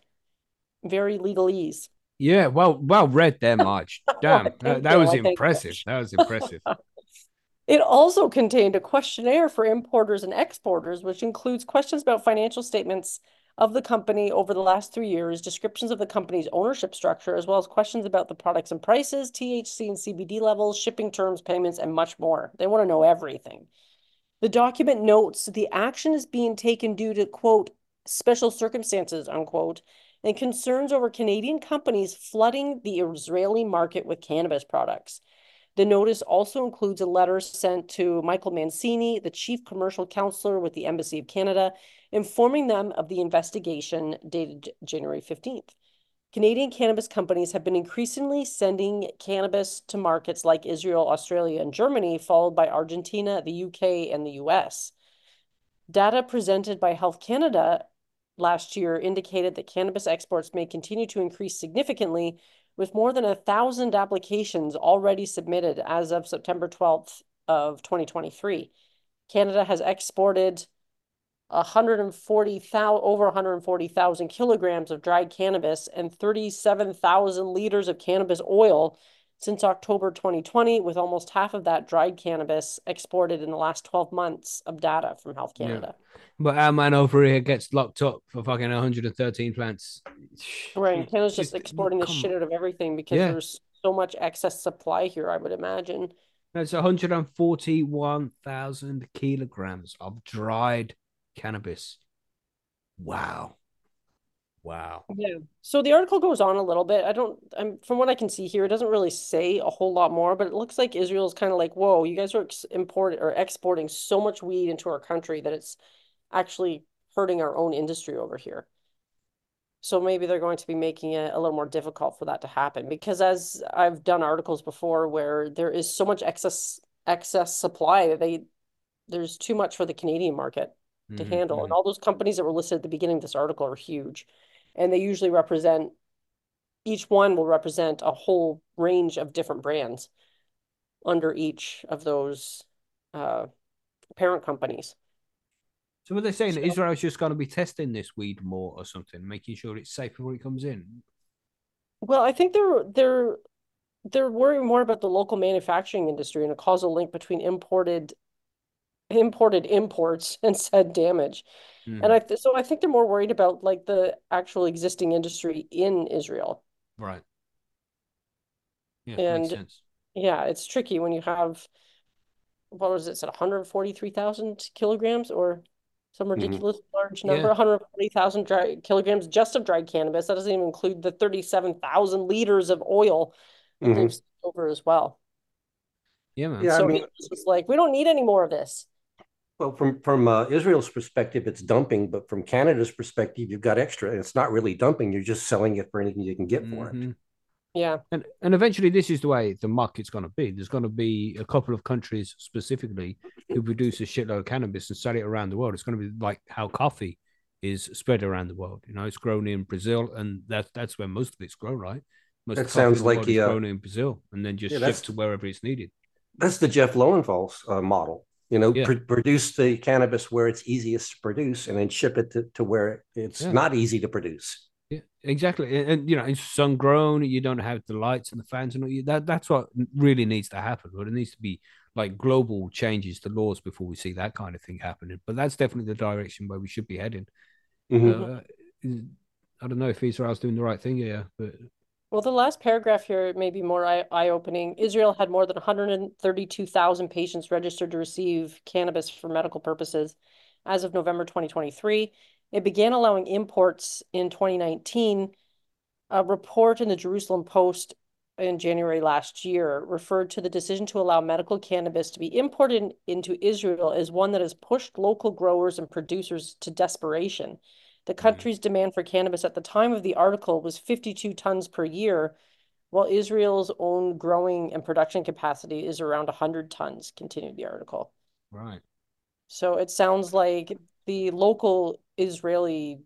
Speaker 3: very legalese.
Speaker 2: Yeah, well, well read there, Marge. Damn, that, that was impressive. That was impressive.
Speaker 3: It also contained a questionnaire for importers and exporters, which includes questions about financial statements of the company over the last three years, descriptions of the company's ownership structure, as well as questions about the products and prices, THC and CBD levels, shipping terms, payments, and much more. They want to know everything. The document notes the action is being taken due to, quote, special circumstances, unquote, and concerns over Canadian companies flooding the Israeli market with cannabis products. The notice also includes a letter sent to Michael Mancini, the chief commercial counselor with the Embassy of Canada, informing them of the investigation dated January 15th. Canadian cannabis companies have been increasingly sending cannabis to markets like Israel, Australia, and Germany, followed by Argentina, the UK, and the US. Data presented by Health Canada last year indicated that cannabis exports may continue to increase significantly, with more than a thousand applications already submitted as of September 12th of 2023. Canada has exported 140,000 over 140,000 kilograms of dried cannabis and 37,000 liters of cannabis oil since October 2020, with almost half of that dried cannabis exported in the last 12 months of data from Health Canada. Yeah.
Speaker 2: But our man over here gets locked up for fucking 113 plants.
Speaker 3: Right. Canada's just, just exporting the shit out of everything because yeah. there's so much excess supply here, I would imagine.
Speaker 2: It's 141,000 kilograms of dried cannabis. Wow. Wow.
Speaker 3: Yeah. So the article goes on a little bit. I don't I'm from what I can see here, it doesn't really say a whole lot more, but it looks like Israel's kind of like, "Whoa, you guys are ex- importing or exporting so much weed into our country that it's actually hurting our own industry over here." So maybe they're going to be making it a little more difficult for that to happen because as I've done articles before where there is so much excess excess supply that they there's too much for the Canadian market to mm-hmm. handle. And mm-hmm. all those companies that were listed at the beginning of this article are huge. And they usually represent, each one will represent a whole range of different brands under each of those uh, parent companies.
Speaker 2: So what they're saying so, Israel's just going to be testing this weed more or something, making sure it's safe before it comes in.
Speaker 3: Well, I think they're they're they're worrying more about the local manufacturing industry and a causal link between imported imported imports and said damage. Mm. And I th- so I think they're more worried about like the actual existing industry in Israel.
Speaker 2: Right.
Speaker 3: Yeah, and yeah, it's tricky when you have what was it said 143,000 kilograms or some
Speaker 4: Mhm.
Speaker 3: ridiculous large number,
Speaker 2: Yeah.
Speaker 3: 140,000 dry kilograms just of dried cannabis. That doesn't even include the 37,000 liters of oil that
Speaker 4: Mhm.
Speaker 3: they've over as well.
Speaker 2: Yeah, man.
Speaker 4: Yeah, I
Speaker 3: so
Speaker 4: mean-
Speaker 3: it's like, we don't need any more of this.
Speaker 4: Well, from from uh, Israel's perspective, it's dumping, but from Canada's perspective, you've got extra. and It's not really dumping; you're just selling it for anything you can get for it.
Speaker 2: Mhm.
Speaker 3: Yeah.
Speaker 2: And and eventually, this is the way the market's going to be. There's going to be a couple of countries specifically who produce a shitload of cannabis and sell it around the world. It's going to be like how coffee is spread around the world. You know, it's grown in Brazil, and that's that's where most of it's grown, right? Most
Speaker 4: That
Speaker 2: of
Speaker 4: sounds like
Speaker 2: world
Speaker 4: the, uh,
Speaker 2: grown in Brazil and then just
Speaker 4: Yeah,
Speaker 2: shipped to wherever it's needed.
Speaker 4: That's the Jeff Lowenthal uh, model. You know,
Speaker 2: Yeah.
Speaker 4: pr- produce the cannabis where it's easiest to produce, and then ship it to, to where it's
Speaker 2: Yeah.
Speaker 4: not easy to produce.
Speaker 2: Yeah, exactly. And, and, you know, it's sun grown. You don't have the lights and the fans and all, you- that. That's what really needs to happen. But it needs to be like global changes to laws before we see that kind of thing happening. But that's definitely the direction where we should be heading.
Speaker 4: Mhm.
Speaker 2: Uh, I don't know if Israel's is doing the right thing here, but
Speaker 3: Well, the last paragraph here may be more eye, eye-opening. Israel had more than 132,000 patients registered to receive cannabis for medical purposes as of November 2023. It began allowing imports in 2019. A report in the Jerusalem Post in January last year referred to the decision to allow medical cannabis to be imported into Israel as one that has pushed local growers and producers to desperation. The country's demand for cannabis at the time of the article was 52 tons per year, while Israel's own growing and production capacity is around 100 tons, continued the article.
Speaker 2: right.
Speaker 3: So it sounds like the local Israeli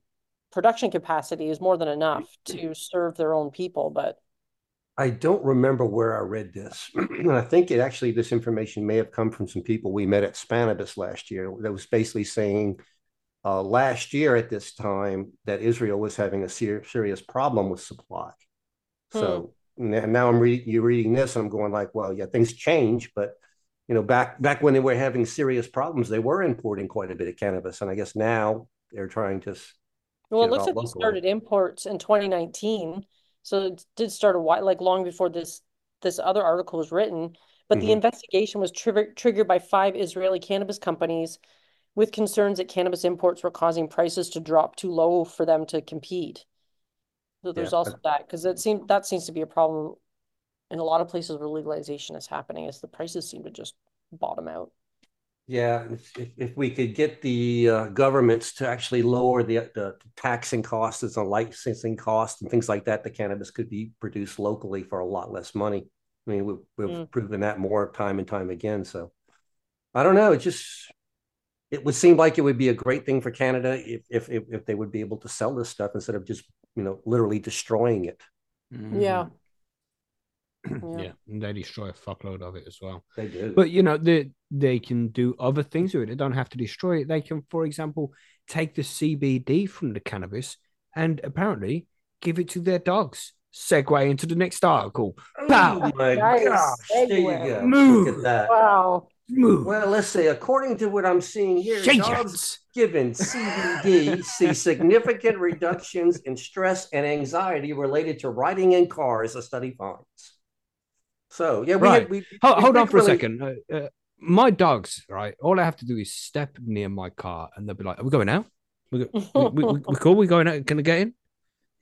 Speaker 3: production capacity is more than enough to serve their own people, but
Speaker 4: I don't remember where I read this. and I think it actually, this information may have come from some people we met at Spannabis last year that was basically saying uh, last year at this time that Israel was having a ser- serious problem with supply. So n- now I'm reading, you're reading this and I'm going like, well, yeah, things change, but you know, back, back when they were having serious problems, they were importing quite a bit of cannabis. And I guess now they're trying to,
Speaker 3: well, it looks like they started imports in 2019. So it did start a while, like long before this this other article was written. But the
Speaker 4: Mhm.
Speaker 3: investigation was triggered triggered by five Israeli cannabis companies with concerns that cannabis imports were causing prices to drop too low for them to compete. So there's
Speaker 4: Yeah,
Speaker 3: also that because it seems that seems to be a problem in a lot of places where legalization is happening, is the prices seem to just bottom out.
Speaker 4: Yeah, if, if- we could get the uh, governments to actually lower the, the taxing costs and licensing costs and things like that, the cannabis could be produced locally for a lot less money. I mean, we've, we've
Speaker 3: Mm.
Speaker 4: proven that more time and time again. So I don't know. It just it would seem like it would be a great thing for Canada if if if, if they would be able to sell this stuff instead of just you know literally destroying it.
Speaker 3: Yeah.
Speaker 2: Mhm. yeah. And they destroy a fuckload of it as well.
Speaker 4: They do.
Speaker 2: But you know, they they can do other things with it. They don't have to destroy it. They can, for example, take the CBD from the cannabis and apparently give it to their dogs. Segue into the next article. Pow!
Speaker 4: oh my
Speaker 3: Nice
Speaker 4: gosh! There you go.
Speaker 2: Move.
Speaker 4: Look at that.
Speaker 3: Wow.
Speaker 2: Move.
Speaker 4: Well, let's see. According to what I'm seeing here,
Speaker 2: Change
Speaker 4: dogs given CBD see significant reductions in stress and anxiety related to riding in cars, a study finds. So, yeah, we
Speaker 2: Right.
Speaker 4: had, we,
Speaker 2: Hold, hold on for a second. Uh, uh, my dogs, right? All I have to do is step near my car, and they'll be like, "Are we going out? We, go, we, we, we cool? We going out? Can I get in?"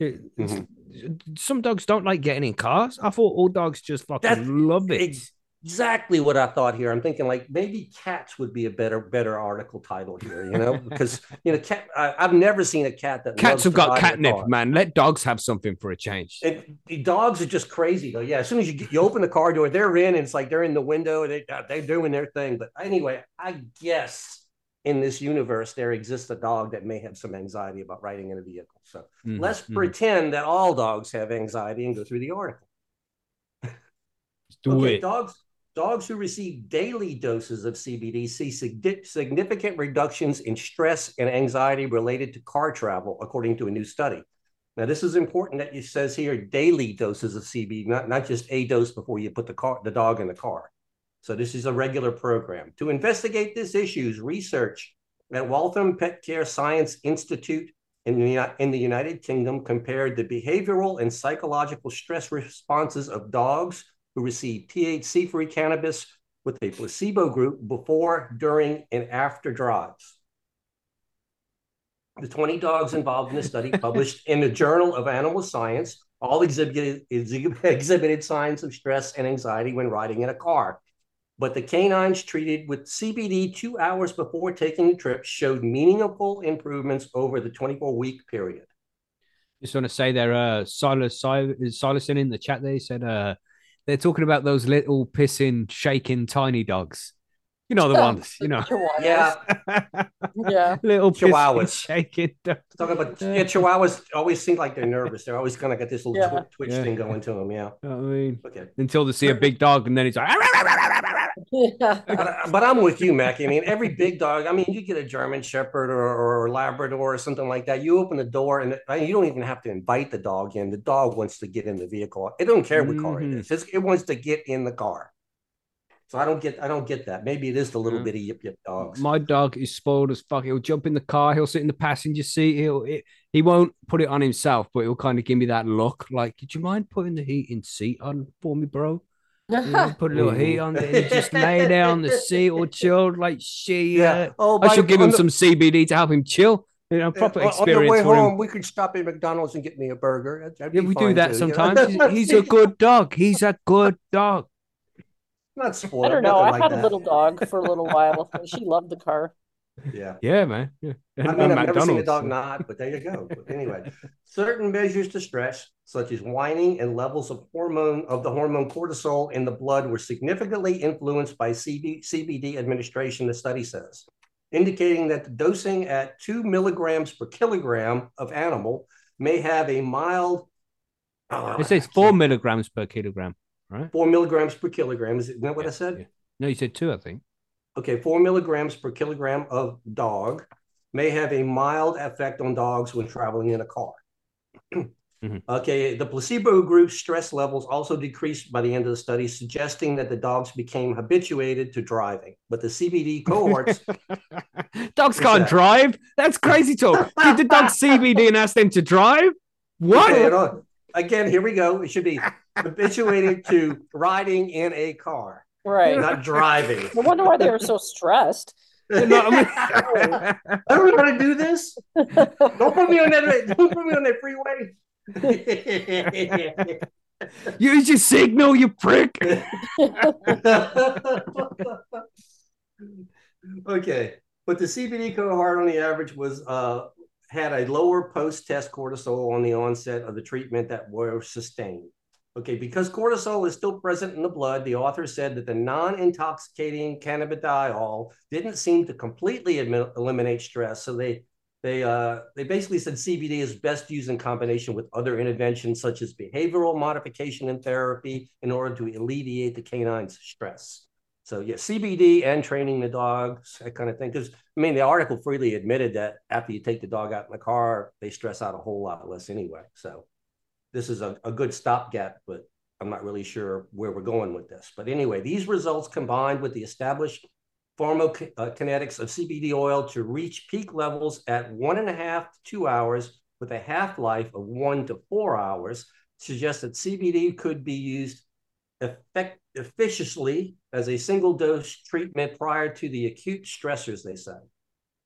Speaker 4: Mm-hmm.
Speaker 2: Some dogs don't like getting in cars. I thought all dogs just fucking
Speaker 4: That's
Speaker 2: love it.
Speaker 4: ex- Exactly what I thought here. I'm thinking like maybe cats would be a better better article title here, you know, because you know, cat. I, I've never seen a cat that
Speaker 2: Cats
Speaker 4: loves
Speaker 2: have got catnip, man. Let dogs have something for a change.
Speaker 4: And the dogs are just crazy though. Yeah, as soon as you get, you open the car door, they're in, and it's like they're in the window. They uh, they're doing their thing. But anyway, I guess in this universe there exists a dog that may have some anxiety about riding in a vehicle. So
Speaker 2: Mhm,
Speaker 4: let's
Speaker 2: mhm.
Speaker 4: pretend that all dogs have anxiety and go through the article.
Speaker 2: do
Speaker 4: okay,
Speaker 2: it.
Speaker 4: dogs dogs who receive daily doses of CBD see significant reductions in stress and anxiety related to car travel, according to a new study. Now, this is important that it says here daily doses of CBD, not, not just a dose before you put the car the dog in the car. So this is a regular program. To investigate this issues, research at Waltham Pet Care Science Institute in the, in the United Kingdom compared the behavioral and psychological stress responses of dogs who received THC-free cannabis with a placebo group before, during, and after drives. The 20 dogs involved in the study, published in the Journal of Animal Science, all exhibited, exhibited signs of stress and anxiety when riding in a car. But the canines treated with CBD two hours before taking the trip showed meaningful improvements over the 24 week period.
Speaker 2: Just want to say there, uh, Silas, Silas, Silas in the chat there he said, uh, they're talking about those little pissing, shaking, tiny dogs. You know the oh. ones, you know.
Speaker 3: Chihuahuas.
Speaker 4: Yeah,
Speaker 3: Yeah.
Speaker 2: little
Speaker 4: Chihuahuas.
Speaker 2: pissing, shaking. dogs.
Speaker 4: talking about yeah, Chihuahuas always seem like they're nervous. They're always kind of got this little
Speaker 3: Yeah.
Speaker 4: twi- twitch
Speaker 2: Yeah.
Speaker 4: thing going to them. Yeah.
Speaker 2: You know I mean,
Speaker 4: Okay.
Speaker 2: until they see a big dog and then he's like,
Speaker 3: Yeah.
Speaker 4: But, but I'm with you, Mac. I mean, every big dog. I mean, you get a German Shepherd or, or Labrador or something like that. You open the door, and I mean, you don't even have to invite the dog in. The dog wants to get in the vehicle. It don't care what car it
Speaker 2: Mhm.
Speaker 4: is. It's- It wants to get in the car. So I don't get. I don't get that. Maybe it is the little
Speaker 2: Yeah.
Speaker 4: bitty yip yip dogs.
Speaker 2: My dog is spoiled as fuck. He'll jump in the car. He'll sit in the passenger seat. He'll it, he won't put it on himself, but he'll kind of give me that look. Like, do you mind putting the heating seat on for me, bro? You know, put a little heat on there and just lay there on the seat or chill. Like, she.
Speaker 4: yeah. Oh,
Speaker 2: I should give him
Speaker 4: the-
Speaker 2: some CBD to help him chill. You know, proper
Speaker 4: on-
Speaker 2: experience
Speaker 4: On the way
Speaker 2: for
Speaker 4: home,
Speaker 2: him.
Speaker 4: we could stop at McDonald's and get me a burger. That'd- that'd
Speaker 2: Yeah, we do that
Speaker 4: too, you
Speaker 2: sometimes.
Speaker 4: know?
Speaker 2: He's, he's a good dog. He's a good dog.
Speaker 4: Not spoiled.
Speaker 3: I don't know.
Speaker 4: nothing
Speaker 3: I
Speaker 4: like
Speaker 3: had a little dog for a little while. She loved the car.
Speaker 4: Yeah.
Speaker 2: Yeah, man. Yeah.
Speaker 4: I mean,
Speaker 2: uh,
Speaker 4: I've never seen a
Speaker 2: McDonald's,
Speaker 4: dog not, but there you go. But anyway, certain measures to stress, such as whining and levels of hormone of the hormone cortisol in the blood, were significantly influenced by CB, CBD administration. The study says, indicating that the dosing at two milligrams per kilogram of animal may have a mild. Oh,
Speaker 2: It says four milligrams per kilogram, right?
Speaker 4: four milligrams per kilogram. Is that what I said?
Speaker 2: yeah. No, you said two, I think.
Speaker 4: Okay, four milligrams per kilogram of dog may have a mild effect on dogs when traveling in a car.
Speaker 2: Mhm.
Speaker 4: Okay, the placebo group's stress levels also decreased by the end of the study, suggesting that the dogs became habituated to driving. But the CBD cohorts,
Speaker 2: Dogs can't
Speaker 4: that?
Speaker 2: drive. That's crazy talk. Did the dog CBD and ask them to drive? What?
Speaker 4: Okay, again, here we go. It should be habituated to riding in a car,
Speaker 3: Right.
Speaker 4: not driving.
Speaker 3: No wonder why they were so stressed.
Speaker 2: You know I mean?
Speaker 4: I don't know how to do this. Don't put me on that. Don't put me on that freeway.
Speaker 2: Use your signal, you prick.
Speaker 4: okay, but the CBD cohort on the average was uh, had a lower post-test cortisol on the onset of the treatment that were sustained. Okay, because cortisol is still present in the blood, the author said that the non-intoxicating cannabidiol didn't seem to completely eliminate stress. So they they uh, they basically said CBD is best used in combination with other interventions such as behavioral modification and therapy in order to alleviate the canine's stress. So yeah, CBD and training the dogs, that kind of thing. Because I mean, the article freely admitted that after you take the dog out in the car, they stress out a whole lot less anyway. So this is a, a good stopgap, but I'm not really sure where we're going with this. But anyway, these results combined with the established pharmacokinetics of CBD oil to reach peak levels at one and a half to two hours with a half-life of one to four hours suggest that CBD could be used effect, efficiously as a single dose treatment prior to the acute stressors, they say.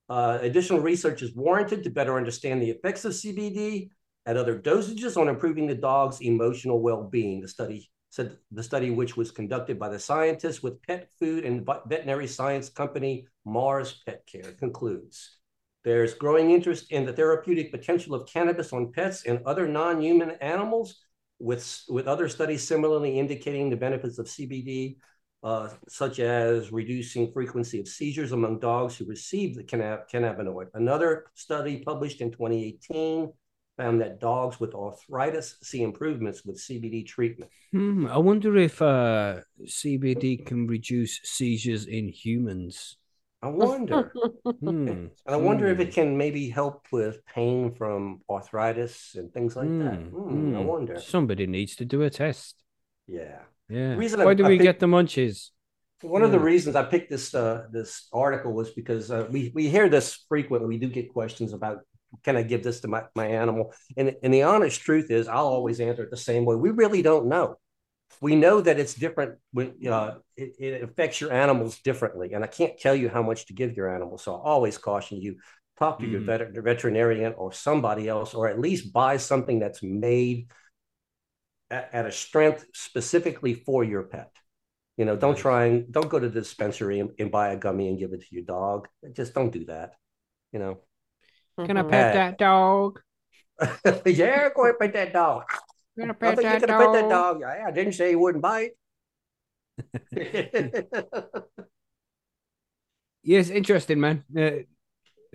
Speaker 4: Uh, additional research is warranted to better understand the effects of CBD at other dosages on improving the dog's emotional well-being. The study said the study, which was conducted by the scientists with pet food and veterinary science company Mars Pet Care, concludes. There's growing interest in the therapeutic potential of cannabis on pets and other non-human animals, with, with other studies similarly indicating the benefits of CBD, uh, such as reducing frequency of seizures among dogs who receive the cannab- cannabinoid. Another study published in 2018 found that dogs with arthritis see improvements with CBD treatment.
Speaker 2: Hmm, I wonder if uh, CBD can reduce seizures in humans.
Speaker 4: I wonder.
Speaker 2: Hmm.
Speaker 4: and I wonder if
Speaker 2: Hmm.
Speaker 4: it can maybe help with pain from arthritis and things like that.
Speaker 2: Hmm,
Speaker 4: Hmm, I
Speaker 2: hmm.
Speaker 4: wonder.
Speaker 2: Somebody needs to do a test.
Speaker 4: Yeah.
Speaker 2: Yeah.
Speaker 4: Reason
Speaker 2: Why
Speaker 4: I-
Speaker 2: do
Speaker 4: I
Speaker 2: we get the munchies?
Speaker 4: One of the reasons I picked this uh, this article was because uh, we we hear this frequently. We do get questions about can I give this to my, my animal? And and the honest truth is, I'll always answer it the same way. We really don't know. We know that it's different. When uh, it, it affects your animals differently, and I can't tell you how much to give your animal. So I always caution you: talk to your
Speaker 2: Mhm.
Speaker 4: vet- veterinarian or somebody else, or at least buy something that's made at, at a strength specifically for your pet. You know, don't try and don't go to the dispensary and, and buy a gummy and give it to your dog. Just don't do that. You know.
Speaker 2: Can I
Speaker 3: Mhm.
Speaker 2: pet
Speaker 4: Hey.
Speaker 2: that dog?
Speaker 4: yeah, go ahead, pet that dog.
Speaker 2: Can I
Speaker 4: I
Speaker 2: pet
Speaker 4: think you
Speaker 2: that
Speaker 4: could have pet that
Speaker 2: dog?
Speaker 4: dog. Yeah, I didn't say he wouldn't bite.
Speaker 2: Yes, interesting, man. Uh,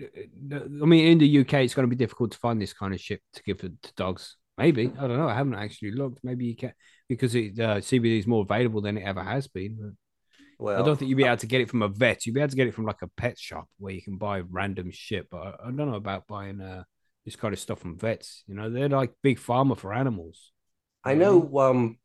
Speaker 2: I mean, in the UK, it's going to be difficult to find this kind of shit to give to to dogs. Maybe I don't know. I haven't actually looked. Maybe you can because it, uh, CBD is more available than it ever has been.
Speaker 4: Well,
Speaker 2: I don't think you'd be able to get it from a vet. You'd be able to get it from like a pet shop where you can buy random shit. But I, I don't know about buying uh, this kind of stuff from vets. You know, they're like big pharma for animals.
Speaker 4: I know. Um,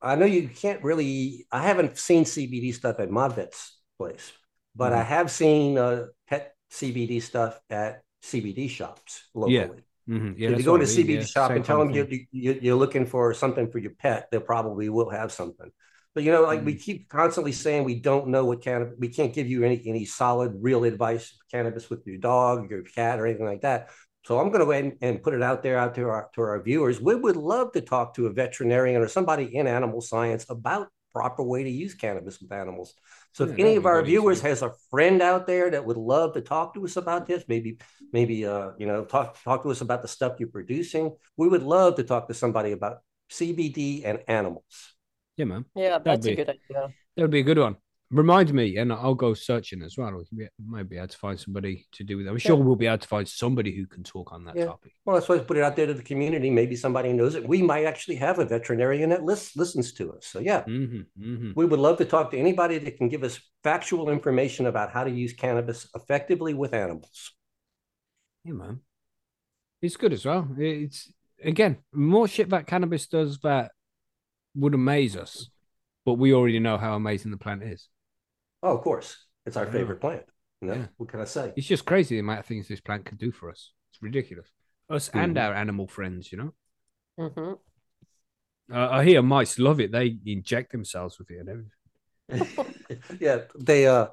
Speaker 4: I know you can't really. I haven't seen CBD stuff at my vet's place, but I
Speaker 2: Mhm.
Speaker 4: have seen uh, pet CBD stuff at CBD shops locally.
Speaker 2: Yeah, Mhm. Yeah,
Speaker 4: if you go to
Speaker 2: I
Speaker 4: a
Speaker 2: mean.
Speaker 4: CBD
Speaker 2: Yeah,
Speaker 4: shop
Speaker 2: same
Speaker 4: and tell them you, you're looking for something for your pet, they probably will have something. But you know, like
Speaker 2: Mm.
Speaker 4: we keep constantly saying, we don't know what cannabis. We can't give you any any solid, real advice cannabis with your dog, your cat, or anything like that. So I'm going to go ahead and, and put it out there out to our to our viewers. We would love to talk to a veterinarian or somebody in animal science about proper way to use cannabis with animals. So
Speaker 2: Yeah,
Speaker 4: if any of our viewers
Speaker 2: easy.
Speaker 4: has a friend out there that would love to talk to us about this, maybe maybe uh you know talk talk to us about the stuff you're producing. We would love to talk to somebody about CBD and animals.
Speaker 2: Yeah, man.
Speaker 3: Yeah, that's
Speaker 2: be-
Speaker 3: a good idea.
Speaker 2: That would be a good one. Remind me, and I'll go searching as well. We might be able to find somebody to do with it. I'm sure we'll be able to find somebody who can talk on that
Speaker 4: Yeah.
Speaker 2: topic.
Speaker 4: Well, that's why I put it out there to the community. Maybe somebody knows it. We might actually have a veterinarian that lis- listens to us. So yeah,
Speaker 2: hmm hmm
Speaker 4: we would love to talk to anybody that can give us factual information about how to use cannabis effectively with animals.
Speaker 2: Yeah, man. It's good as well. It's again more shit that cannabis does that would amaze us, but we already know how amazing the plant is.
Speaker 4: Oh, of course, it's our favorite plant. You know,
Speaker 2: Yeah.
Speaker 4: what can I say?
Speaker 2: It's just crazy the amount of things this plant can do for us. It's ridiculous. Us and
Speaker 4: Mhm.
Speaker 2: our animal friends, you know.
Speaker 3: hmm
Speaker 2: Uh, I hear mice love it. They inject themselves with it and everything.
Speaker 4: yeah, they uh,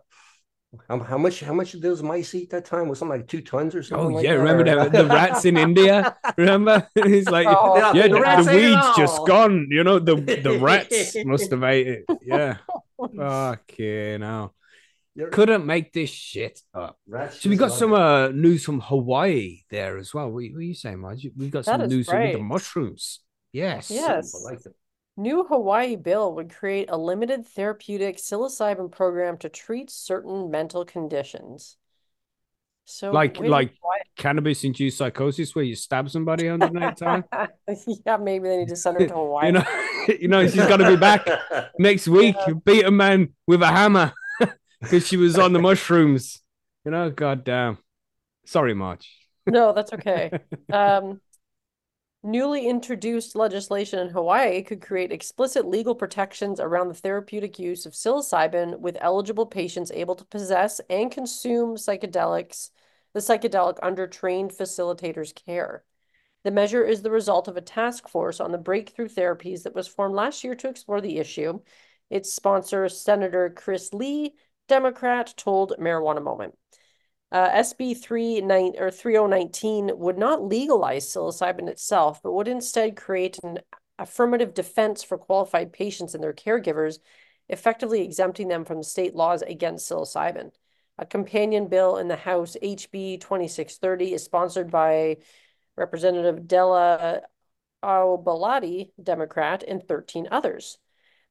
Speaker 4: how, how much how much did those mice eat that time? Was something like two tons or something?
Speaker 2: Oh
Speaker 4: like
Speaker 2: yeah,
Speaker 4: that?
Speaker 2: remember
Speaker 4: Or-
Speaker 2: the, the rats in India? Remember? He's like,
Speaker 3: Oh,
Speaker 2: yeah,
Speaker 4: the
Speaker 2: the, the weeds just gone. You know, the the rats must have ate it. Yeah. Fucking hell.
Speaker 4: You're-
Speaker 2: Couldn't make this shit up.
Speaker 4: Rats
Speaker 2: So we got some uh, news from Hawaii there as well. What, what are you saying, Marge? We got some news with the mushrooms. Yes.
Speaker 3: Yes.
Speaker 4: I like it.
Speaker 3: New Hawaii bill would create a limited therapeutic psilocybin program to treat certain mental conditions. So
Speaker 2: Like- like- Cannabis induced psychosis where you stab somebody on the night time.
Speaker 3: yeah, maybe they need to send her to Hawaii.
Speaker 2: You know, you know, she's got to be back next week. Beat a man with a hammer because she was on the mushrooms. You know, goddamn. Sorry, Marge.
Speaker 3: No, that's okay. Um, newly introduced legislation in Hawaii could create explicit legal protections around the therapeutic use of psilocybin with eligible patients able to possess and consume psychedelics, the psychedelic under trained facilitators' care. The measure is the result of a task force on the breakthrough therapies that was formed last year to explore the issue. Its sponsor, Senator Chris Lee, Democrat, told Marijuana Moment. Uh, SB 39 or 3019 would not legalize psilocybin itself, but would instead create an affirmative defense for qualified patients and their caregivers, effectively exempting them from state laws against psilocybin. A companion bill in the House, HB 2630, is sponsored by Representative Della Au Belatti, Democrat, and 13 others.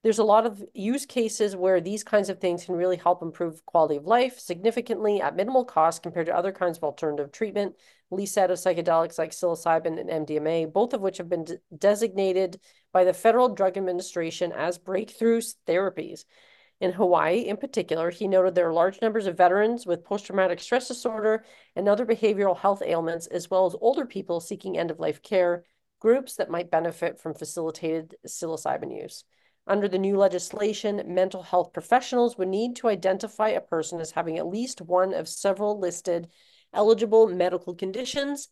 Speaker 3: There's a lot of use cases where these kinds of things can really help improve quality of life significantly at minimal cost compared to other kinds of alternative treatment. Lee said of psychedelics like psilocybin and MDMA, both of which have been de designated by the Federal Drug Administration as breakthrough therapies. In Hawaii, in particular, he noted there are large numbers of veterans with post traumatic stress disorder and other behavioral health ailments, as well as older people seeking end of life care, groups that might benefit from facilitated psilocybin use. Under the new legislation, mental health professionals would need to identify a person as having at least one of several listed eligible medical conditions,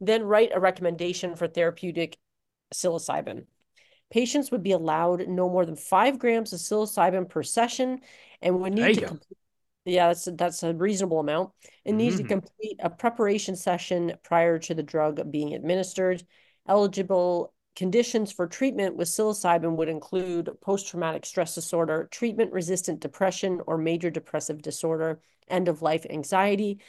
Speaker 3: then write a recommendation for therapeutic psilocybin. Patients would be allowed no more than five grams of psilocybin per session and would need to complete Yeah, that's that's a reasonable amount. It needs to complete a preparation session prior to the drug being administered. Eligible conditions for treatment with psilocybin would include post-traumatic stress disorder, treatment-resistant depression or major depressive disorder, end-of-life anxiety,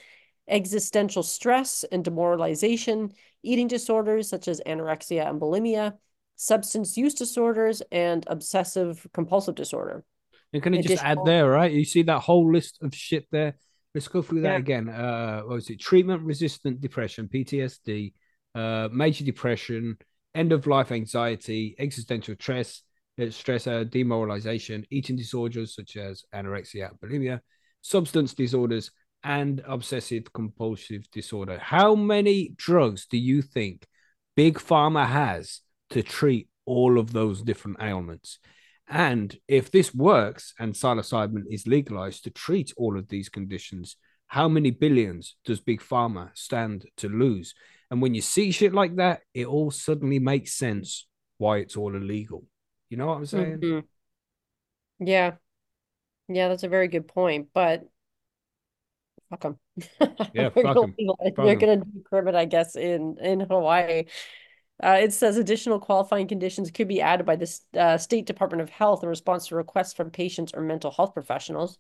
Speaker 3: existential stress and demoralization, eating disorders such as anorexia and bulimia, substance use disorders, and obsessive compulsive disorder.
Speaker 2: And can I just add there, right? You see that whole list of shit there? Let's go through that
Speaker 3: Yeah.
Speaker 2: again. Uh, what was it? Treatment resistant depression, PTSD, uh, major depression, end of life anxiety, existential stress, uh, stress, uh, demoralization, eating disorders such as anorexia, bulimia, substance disorders, and obsessive compulsive disorder. How many drugs do you think Big Pharma has to treat all of those different ailments? And if this works and psilocybin is legalized to treat all of these conditions, how many billions does Big Pharma stand to lose? And when you see shit like that, it all suddenly makes sense why it's all illegal. You know what I'm saying?
Speaker 3: Mhm. Yeah. Yeah, that's a very good point, but fuck them.
Speaker 2: Yeah,
Speaker 3: We're
Speaker 2: fuck
Speaker 3: gonna
Speaker 2: 'em.
Speaker 3: legalize-
Speaker 2: Fuck
Speaker 3: We're
Speaker 2: 'em.
Speaker 3: gonna decrim it, I guess, in in Hawaii. Uh, it says additional qualifying conditions could be added by the uh, State Department of Health in response to requests from patients or mental health professionals.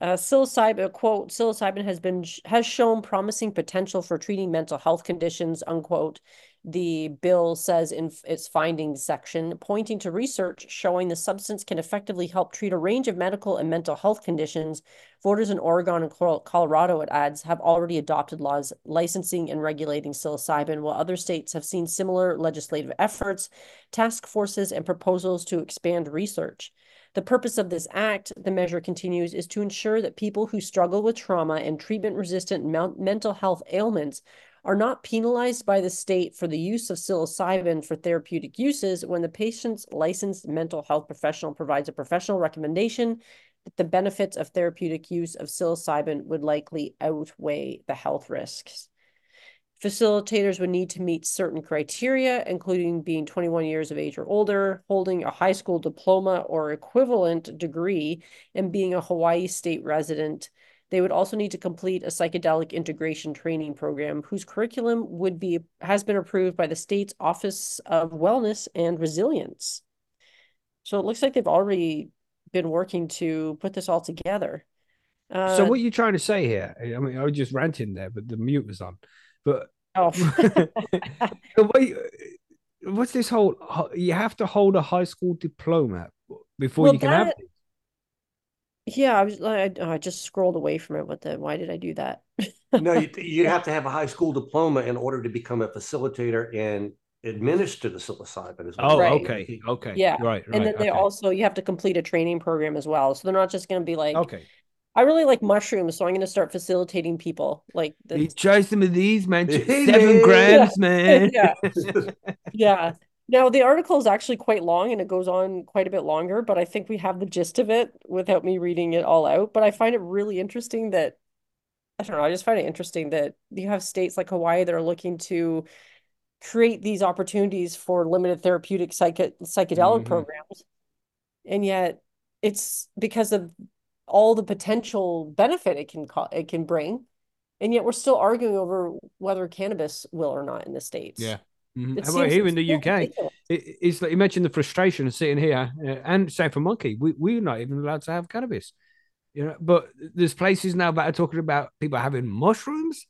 Speaker 3: Uh, psilocybin, quote, psilocybin has been has shown promising potential for treating mental health conditions, unquote. The bill says in its findings section, pointing to research showing the substance can effectively help treat a range of medical and mental health conditions. Voters in Oregon and Colorado, it adds, have already adopted laws licensing and regulating psilocybin, while other states have seen similar legislative efforts, task forces, and proposals to expand research. The purpose of this act, the measure continues, is to ensure that people who struggle with trauma and treatment resistant mental health ailments are not penalized by the state for the use of psilocybin for therapeutic uses when the patient's licensed mental health professional provides a professional recommendation that the benefits of therapeutic use of psilocybin would likely outweigh the health risks. Facilitators would need to meet certain criteria, including being 21 years of age or older, holding a high school diploma or equivalent degree, and being a Hawaii state resident. They would also need to complete a psychedelic integration training program whose curriculum would be has been approved by the state's Office of Wellness and Resilience. So it looks like they've already been working to put this all together. Uh,
Speaker 2: so what are you trying to say here? I mean, I was just ranting there, but the mute was on. But
Speaker 3: oh,
Speaker 2: what you- what's this whole? You have to hold a high school diploma before
Speaker 3: Well,
Speaker 2: you can have it.
Speaker 3: yeah, I was I, oh, I just scrolled away from it. What the? Why did I do that?
Speaker 4: no, you, you have to have a high school diploma in order to become a facilitator and administer the psilocybin. As
Speaker 2: Oh,
Speaker 3: Right.
Speaker 2: okay, okay,
Speaker 3: Yeah,
Speaker 2: right, right.
Speaker 3: And then they also you have to complete a training program as well. So they're not just going to be like,
Speaker 2: okay.
Speaker 3: I really like mushrooms, so I'm going to start facilitating people. Like,
Speaker 2: You
Speaker 3: the,
Speaker 2: try some of these, man.
Speaker 4: Hey,
Speaker 2: Seven
Speaker 4: man.
Speaker 2: grams, man.
Speaker 3: yeah, yeah. Now the article is actually quite long and it goes on quite a bit longer, but I think we have the gist of it without me reading it all out. But I find it really interesting that I don't know. I just find it interesting that you have states like Hawaii that are looking to create these opportunities for limited therapeutic psych psychedelic
Speaker 2: Mhm.
Speaker 3: programs, and yet it's because of all the potential benefit it can co it can bring, and yet we're still arguing over whether cannabis will or not in the states.
Speaker 2: Yeah. Mhm.
Speaker 3: It
Speaker 2: How about here in the UK? It, it's like you mentioned the frustration of sitting here, uh, and same for Monkey. We we're not even allowed to have cannabis, you know. But there's places now that are talking about people having mushrooms.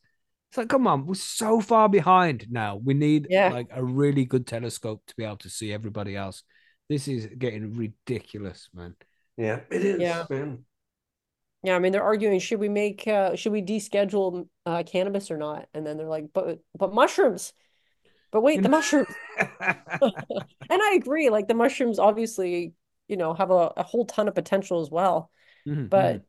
Speaker 2: It's like, come on, we're so far behind now. We need
Speaker 3: Yeah.
Speaker 2: like a really good telescope to be able to see everybody else. This is getting ridiculous, man.
Speaker 4: yeah, it is,
Speaker 3: Yeah.
Speaker 4: man.
Speaker 3: Yeah, I mean they're arguing should we make uh should we deschedule uh cannabis or not? And then they're like, but but mushrooms. But wait, the mushrooms. And I agree, like the mushrooms obviously, you know, have a, a whole ton of potential as well.
Speaker 2: Mhm,
Speaker 3: But
Speaker 2: mhm.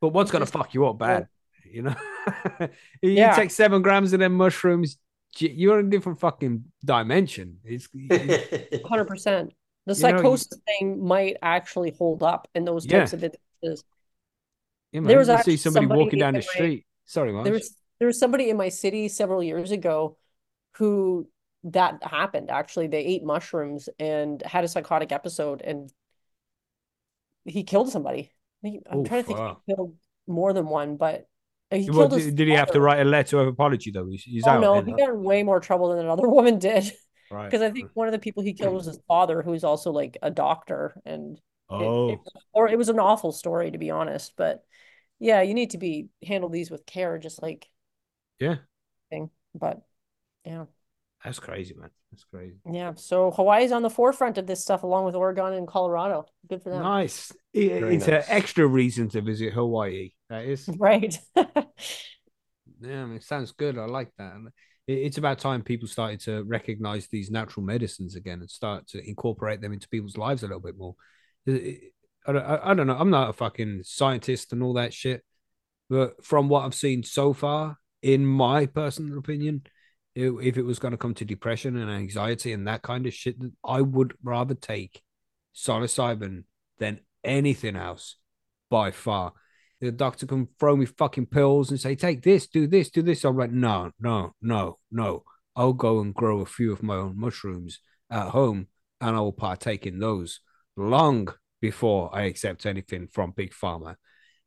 Speaker 2: but what's gonna
Speaker 3: just-
Speaker 2: fuck you up bad? You know, you
Speaker 3: Yeah.
Speaker 2: take seven grams of them mushrooms, you're in a different fucking dimension. It's, it's
Speaker 3: 100%. The
Speaker 2: You know, you-
Speaker 3: psychosis thing might actually hold up in those
Speaker 2: Yeah.
Speaker 3: types of instances.
Speaker 2: Yeah,
Speaker 3: There was
Speaker 2: you
Speaker 3: actually
Speaker 2: see somebody
Speaker 3: somebody
Speaker 2: walking down the
Speaker 3: my-
Speaker 2: street. Sorry, Marge.
Speaker 3: There was there was somebody in my city several years ago who that happened. Actually, they ate mushrooms and had a psychotic episode and he killed somebody. I'm
Speaker 2: Oh,
Speaker 3: trying to think
Speaker 2: fuck.
Speaker 3: he killed more than one, but he
Speaker 2: Well, did, did he have to write a letter of apology though? He's, he's
Speaker 3: Oh
Speaker 2: out.
Speaker 3: no, he got in way more trouble than another woman did.
Speaker 2: Right.
Speaker 3: Because I think one of the people he killed was his father, who's also like a doctor, and it,
Speaker 2: Oh,
Speaker 3: it, or it was an awful story to be honest. But yeah, you need to be handle these with care, just like
Speaker 2: yeah.
Speaker 3: thing. But yeah,
Speaker 2: That's crazy, man. That's crazy.
Speaker 3: yeah. So Hawaii's on the forefront of this stuff, along with Oregon and Colorado. Good for them,
Speaker 2: Nice. It-
Speaker 4: Very
Speaker 2: it's an extra reason to visit Hawaii. That is.
Speaker 3: right?
Speaker 2: Yeah, I mean, it sounds good. I like that. It- It's about time people started to recognize these natural medicines again and start to incorporate them into people's lives a little bit more. It- it- I, don't- I, I don't know. I'm not a fucking scientist and all that shit, but from what I've seen so far, in my personal opinion, i- if it was going to come to depression and anxiety and that kind of shit, I would rather take psilocybin than anything else by far the doctor can throw me fucking pills and say, take this, do this, do this. I'm like, no, no, no, no. I'll go and grow a few of my own mushrooms at home and I will partake in those long before I accept anything from Big Pharma.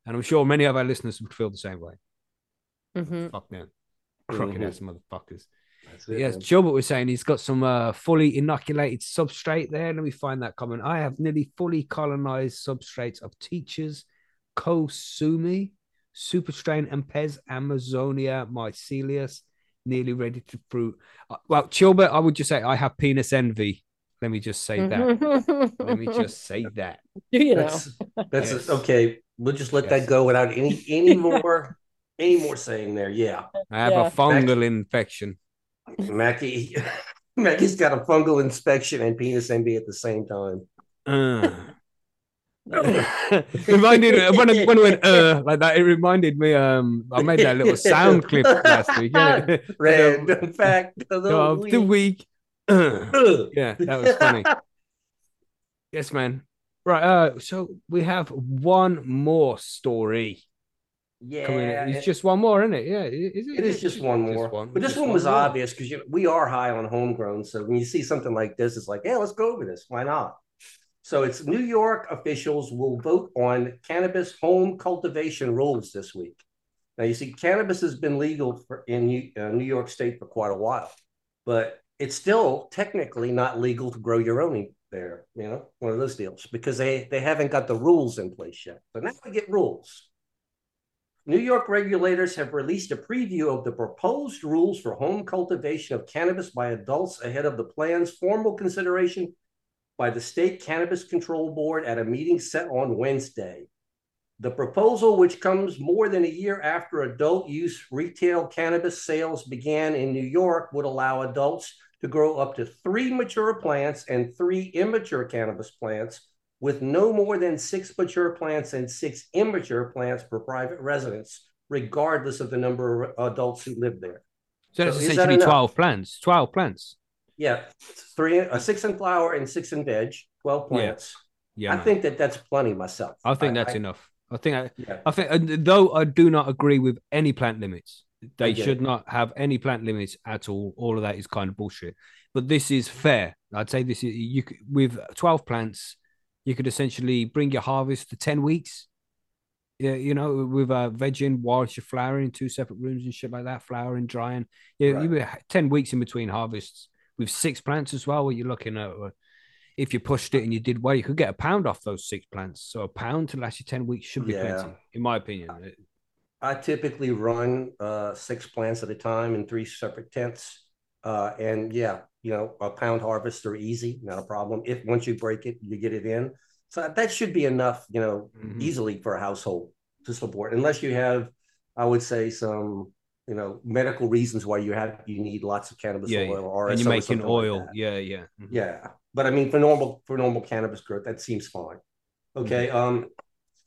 Speaker 2: And I'm sure many of our listeners would feel the same way.
Speaker 3: Mm-hmm.
Speaker 2: Fuck them. Crooked
Speaker 4: Mhm.
Speaker 2: ass motherfuckers.
Speaker 4: That's
Speaker 2: But
Speaker 4: it,
Speaker 2: yes,
Speaker 4: man.
Speaker 2: Gilbert was saying he's got some uh, fully inoculated substrate there. Let me find that comment. I have nearly fully colonized substrates of teachers, Koh Samui, Superstrain, and Pez Amazonia mycelius, nearly ready to fruit. Uh, well, Gilbert, I would just say I have penis envy. Let me just say that. Let me just say that.
Speaker 3: Do you know?
Speaker 4: That's that's
Speaker 2: Yes.
Speaker 4: okay. We'll just let
Speaker 2: Yes.
Speaker 4: that go without any any more any more saying there. Yeah,
Speaker 2: I have
Speaker 3: Yeah.
Speaker 2: a fungal infection.
Speaker 4: Mackie, Mackie's got a fungal inspection and penis envy at the same time.
Speaker 2: Uh. reminded when I, when I went uh like that, it reminded me. Um, I made that little sound clip last week. Yeah,
Speaker 4: Random fact of the
Speaker 2: of the
Speaker 4: week.
Speaker 2: Yeah, that was funny. yes, man. Right. Uh, so we have one more story.
Speaker 4: Yeah.
Speaker 2: It's
Speaker 4: it-
Speaker 2: just one more, isn't it? Yeah, is it?
Speaker 4: It is just one more, but this
Speaker 2: Just
Speaker 4: one was obvious because we are high on homegrown. So when you see something like this, it's like, yeah, let's go over this. Why not? So it's New York officials will vote on cannabis home cultivation rules this week. Now you see, cannabis has been legal for, in uh, New York State for quite a while, but it's still technically not legal to grow your own there. You know, one of those deals because they they haven't got the rules in place yet. So now we get rules. New York regulators have released a preview of the proposed rules for home cultivation of cannabis by adults ahead of the plan's formal consideration by the State Cannabis Control Board at a meeting set on Wednesday. The proposal, which comes more than a year after adult use retail cannabis sales began in New York, would allow adults to grow up to three mature plants and three immature cannabis plants with no more than six mature plants and six immature plants per private residence, regardless of the number of adults who live there.
Speaker 2: So that's
Speaker 4: So is that
Speaker 2: essentially
Speaker 4: enough?
Speaker 2: twelve plants. Twelve plants.
Speaker 4: Yeah, three, uh, six in flower and six in veg, 12 plants.
Speaker 2: Yeah,
Speaker 4: I
Speaker 2: man.
Speaker 4: think that that's plenty myself.
Speaker 2: I think
Speaker 4: I-
Speaker 2: that's
Speaker 4: I-
Speaker 2: enough. I think I,
Speaker 4: Yeah.
Speaker 2: I think, though I do not agree with any plant limits, they should
Speaker 4: it.
Speaker 2: not have any plant limits at all. All of that is kind of bullshit. But this is fair. I'd say this is you with twelve plants, you could essentially bring your harvest to ten weeks. Yeah, you know, with uh, vegging whilst you're flowering in two separate rooms and shit like that, flowering, drying. Yeah,
Speaker 4: Right.
Speaker 2: you were ten weeks in between harvests with six plants as well. Where you're looking at, uh, if you pushed it and you did well, you could get a pound off those six plants. So a pound to last you ten weeks should be
Speaker 4: Yeah.
Speaker 2: plenty, in my opinion.
Speaker 4: I typically run uh, six plants at a time in three separate tents. Uh, and yeah, you know, a pound harvest are easy, not a problem. If once you break it, you get it in. So that should be enough, you know,
Speaker 2: Mhm.
Speaker 4: easily for a household to support, unless you have, I would say, some, you know, medical reasons why you have you need lots of cannabis
Speaker 2: Yeah,
Speaker 4: oil or
Speaker 2: and you're making
Speaker 4: like
Speaker 2: oil.
Speaker 4: that.
Speaker 2: yeah, yeah. Mhm.
Speaker 4: Yeah, but I mean, for normal for normal cannabis growth, that seems fine. Okay. Um,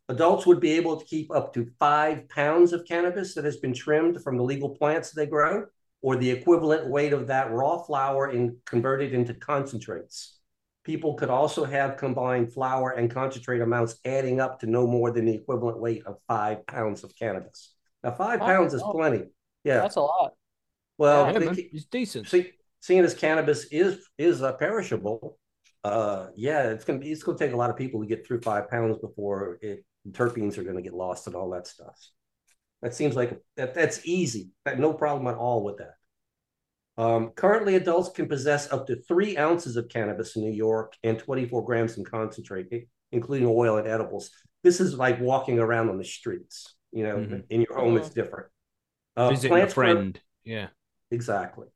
Speaker 4: adults would be able to keep up to five pounds of cannabis that has been trimmed from the legal plants they grow, or the equivalent weight of that raw flower and converted into concentrates. People could also have combined flower and concentrate amounts adding up to no more than the equivalent weight of five pounds of cannabis. Now, five pounds is plenty. Yeah.
Speaker 3: That's a lot.
Speaker 4: well,
Speaker 2: Yeah,
Speaker 4: they
Speaker 2: it's decent.
Speaker 4: see, seeing as cannabis is is uh, perishable, Uh, yeah, it's gonna be it's gonna take a lot of people to get through five pounds before it terpenes are gonna get lost and all that stuff. That seems like that that's easy. That no problem at all with that. Um, currently, adults can possess up to three ounces of cannabis in New York and 24 grams in concentrate, including oil and edibles. This is like walking around on the streets. You know,
Speaker 2: Mhm.
Speaker 4: in your home, it's different. Uh,
Speaker 2: Visiting a friend. Yeah.
Speaker 4: Exactly.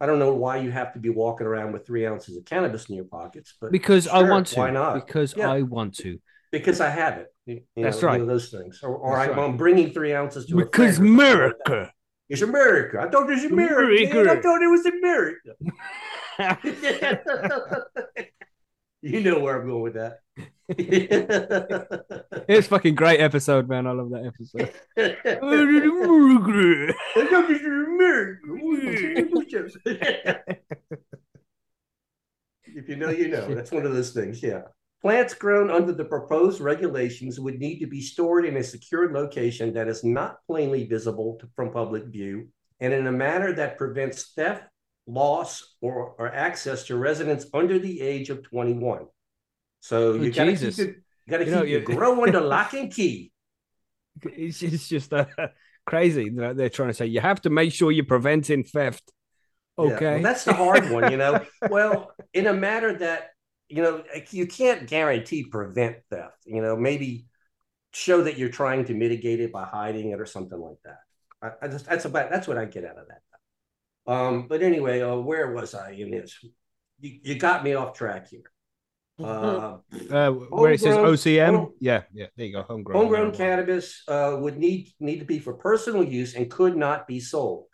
Speaker 4: I don't know why you have to be walking around with three ounces of cannabis in your pockets, but
Speaker 2: Because I want to.
Speaker 4: Why not?
Speaker 2: Because
Speaker 4: Yeah.
Speaker 2: I want to.
Speaker 4: Because I have it. You
Speaker 2: That's
Speaker 4: one
Speaker 2: right.
Speaker 4: of those things, or, or I'm,
Speaker 2: right.
Speaker 4: Bringing three ounces to
Speaker 2: Because
Speaker 4: or something like that.
Speaker 2: America.
Speaker 4: It's America. I thought it was America. man. I thought it was America. you know where I'm going with that.
Speaker 2: it's a fucking great episode, man. I love that episode.
Speaker 4: I thought this was America. if you know, you know. That's one of those things. Yeah. Plants grown under the proposed regulations would need to be stored in a secured location that is not plainly visible to- from public view and in a manner that prevents theft, loss, or, or access to residents under the age of 21. So you
Speaker 2: Oh,
Speaker 4: got to keep it, you got to
Speaker 2: You
Speaker 4: keep
Speaker 2: you-
Speaker 4: it grow under lock and key.
Speaker 2: It's, it's just uh, crazy that they're trying to say you have to make sure you're preventing theft.
Speaker 4: Yeah, well,
Speaker 2: Okay.
Speaker 4: that's the hard one, you know. well, in a matter that you know you can't guarantee prevent theft. You know, maybe show that you're trying to mitigate it by hiding it or something like that. I, I just that's about that's what I get out of that. Um, but anyway, uh, where was I in this? You, you got me off track here. Uh,
Speaker 2: uh, where it says OCM.
Speaker 4: home-
Speaker 2: yeah, yeah. There you go. Homegrown.
Speaker 4: homegrown
Speaker 2: marijuana.
Speaker 4: cannabis uh, would need need to be for personal use and could not be sold.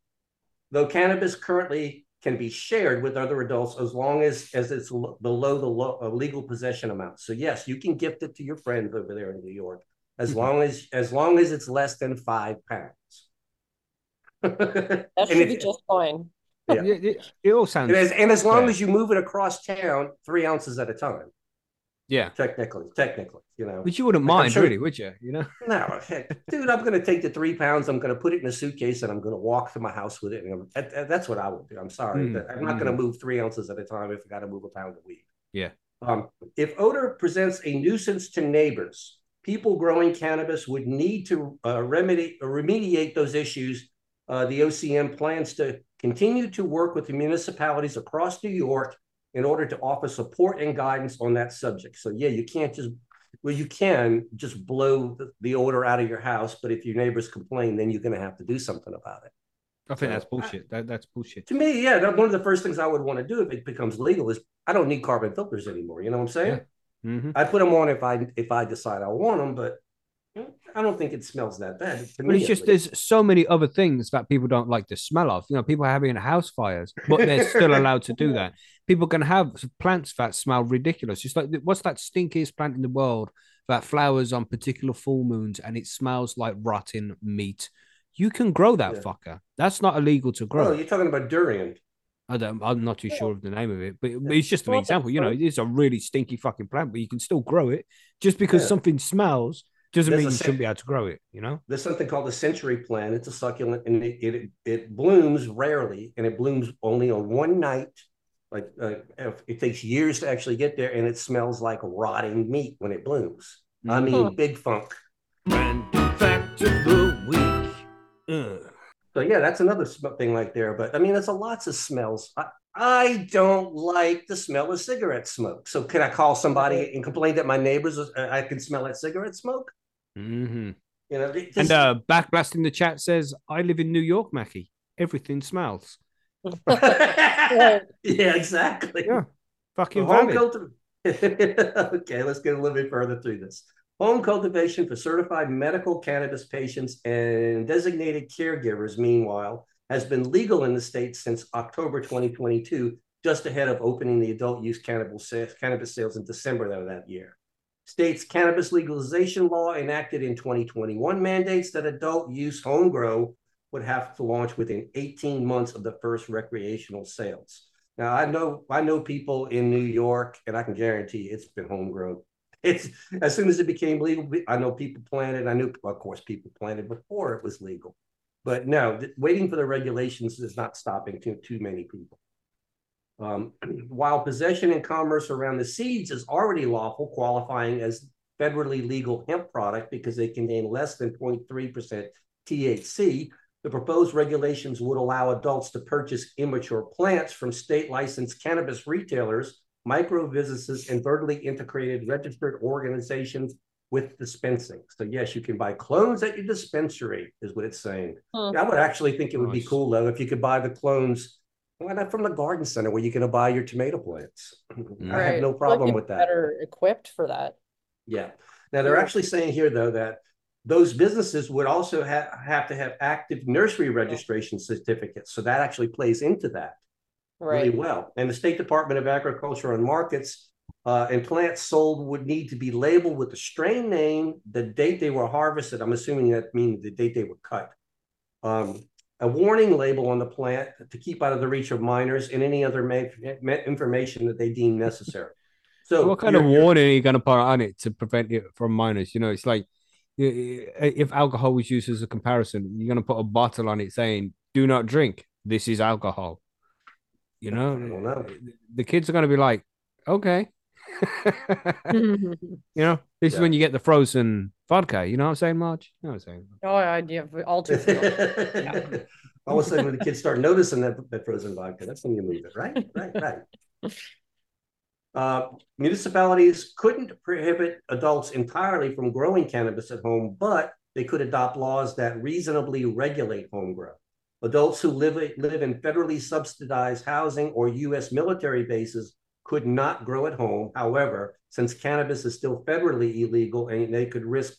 Speaker 4: Though cannabis currently can be shared with other adults as long as as it's l- below the lo- uh, legal possession amount. So yes, you can gift it to your friends over there in New York as
Speaker 2: Mhm.
Speaker 4: long as as long as it's less than five pounds.
Speaker 3: That
Speaker 4: And
Speaker 3: should be just fine.
Speaker 4: Yeah.
Speaker 2: It, it- it all sounds.
Speaker 4: and as, and as long
Speaker 2: fair.
Speaker 4: as you move it across town, three ounces at a time,
Speaker 2: yeah.
Speaker 4: technically, technically, you know.
Speaker 2: But you wouldn't
Speaker 4: Like,
Speaker 2: mind,
Speaker 4: sure-
Speaker 2: really, would you? You know.
Speaker 4: No, heck, dude, I'm going to take the three pounds. I'm going to put it in a suitcase and I'm going to walk to my house with it. And I'm- that- that- that's what I would do. I'm sorry.
Speaker 2: Mm,
Speaker 4: I'm not going to move three ounces at a time if I got to move a pound a week.
Speaker 2: Yeah.
Speaker 4: Um, if odor presents a nuisance to neighbors, people growing cannabis would need to uh, remedy uh, remediate those issues. Uh, the OCM plans to continue to work with the municipalities across New York in order to offer support and guidance on that subject. So yeah, you can't just well, you can just blow the, the odor out of your house, but if your neighbors complain, then you're going to have to do something about it.
Speaker 2: I think
Speaker 4: So,
Speaker 2: that's bullshit. That, that's bullshit.
Speaker 4: To me, yeah, one of the first things I would want to do if it becomes legal is I don't need carbon filters anymore. You know what I'm saying?
Speaker 2: hmm
Speaker 4: I put them on if I if I decide I want them, but I don't think it smells that bad.
Speaker 2: But it's just there's so many other things that people don't like the smell of. You know, people are having house fires, but they're still allowed to do that. People can have plants that smell ridiculous. Just like what's that stinkiest plant in the world that flowers on particular full moons and it smells like rotten meat? You can grow that
Speaker 4: Yeah.
Speaker 2: fucker. That's not illegal to grow.
Speaker 4: Oh, you're talking about durian.
Speaker 2: I don't. I'm not too sure of the name of it, but it's just an example. You know, it's a really stinky fucking plant, but you can still grow it. Just because
Speaker 4: Yeah.
Speaker 2: something smells doesn't
Speaker 4: There's
Speaker 2: mean you shouldn't be able to grow it. You know.
Speaker 4: There's something called the century plant. It's a succulent, and it it, it blooms rarely, and it blooms only on one night. Like uh, it takes years to actually get there, and it smells like rotting meat when it blooms. I
Speaker 2: Mhm.
Speaker 4: mean, big funk.
Speaker 2: Random fact of the week. Ugh.
Speaker 4: So yeah, that's another sm- thing like there. But I mean, there's a lots of smells. I, I don't like the smell of cigarette smoke. So can I call somebody and complain that my neighbors uh, I can smell that cigarette smoke?
Speaker 2: Mhm.
Speaker 4: You know, it
Speaker 2: And
Speaker 4: just-
Speaker 2: uh, Backblast in the chat says, "I live in New York, Mackie. Everything smells.
Speaker 4: yeah, exactly.
Speaker 2: Yeah, Fucking
Speaker 4: Home
Speaker 2: valid."
Speaker 4: culti- okay, let's get a little bit further through this. Home cultivation for certified medical cannabis patients and designated caregivers, meanwhile, has been legal in the state since October 2022, just ahead of opening the adult use cannabis sales, cannabis sales in December of that year. State's cannabis legalization law enacted in 2021 mandates that adult use home grow would have to launch within 18 months of the first recreational sales. Now I know I know people in New York, and I can guarantee it's been homegrown. It's as soon as it became legal. I know people planted. I knew, of course, people planted before it was legal. But no, waiting for the regulations is not stopping too too many people. Um, while possession and commerce around the seeds is already lawful, qualifying as federally legal hemp product because they contain less than 0.3% THC, the proposed regulations would allow adults to purchase immature plants from state licensed cannabis retailers, micro businesses, and vertically integrated registered organizations with dispensing. So yes, you can buy clones at your dispensary, is what it's saying.
Speaker 3: Hmm.
Speaker 4: I would actually think it would be cool though if you could buy the clones why not from the garden center where you can buy your tomato plants. I have no
Speaker 3: I feel like
Speaker 4: problem with that.
Speaker 3: Better equipped for that.
Speaker 4: Yeah. Now they're
Speaker 3: Yeah.
Speaker 4: actually saying here though that those businesses would also ha- have to have active nursery registration certificates. So that actually plays into that really well. And the State Department of Agriculture and Markets uh, and plants sold would need to be labeled with the strain name, the date they were harvested. I'm assuming that means the date they were cut. Um, a warning label on the plant to keep out of the reach of minors and any other ma- ma- information that they deem necessary. So
Speaker 2: what kind of
Speaker 4: you're- you're-
Speaker 2: warning are you going to put on it to prevent it from minors? You know, it's like i- i- if alcohol was used as a comparison, you're going to put a bottle on it saying "Do not drink. This is alcohol." You know,
Speaker 4: know.
Speaker 2: the kids are going to be like, "Okay." you know, this is when you get the frozen vodka. You know what I'm saying, Marge? You know what I'm saying?
Speaker 3: Oh, I yeah, all too familiar.
Speaker 4: All of a sudden, when the kids start noticing that, that frozen vodka, that's when you move it, right? Right, right. Uh, municipalities couldn't prohibit adults entirely from growing cannabis at home, but they could adopt laws that reasonably regulate home grow. Adults who live, live in federally subsidized housing or U.S. military bases could not grow at home. However, since cannabis is still federally illegal and they could risk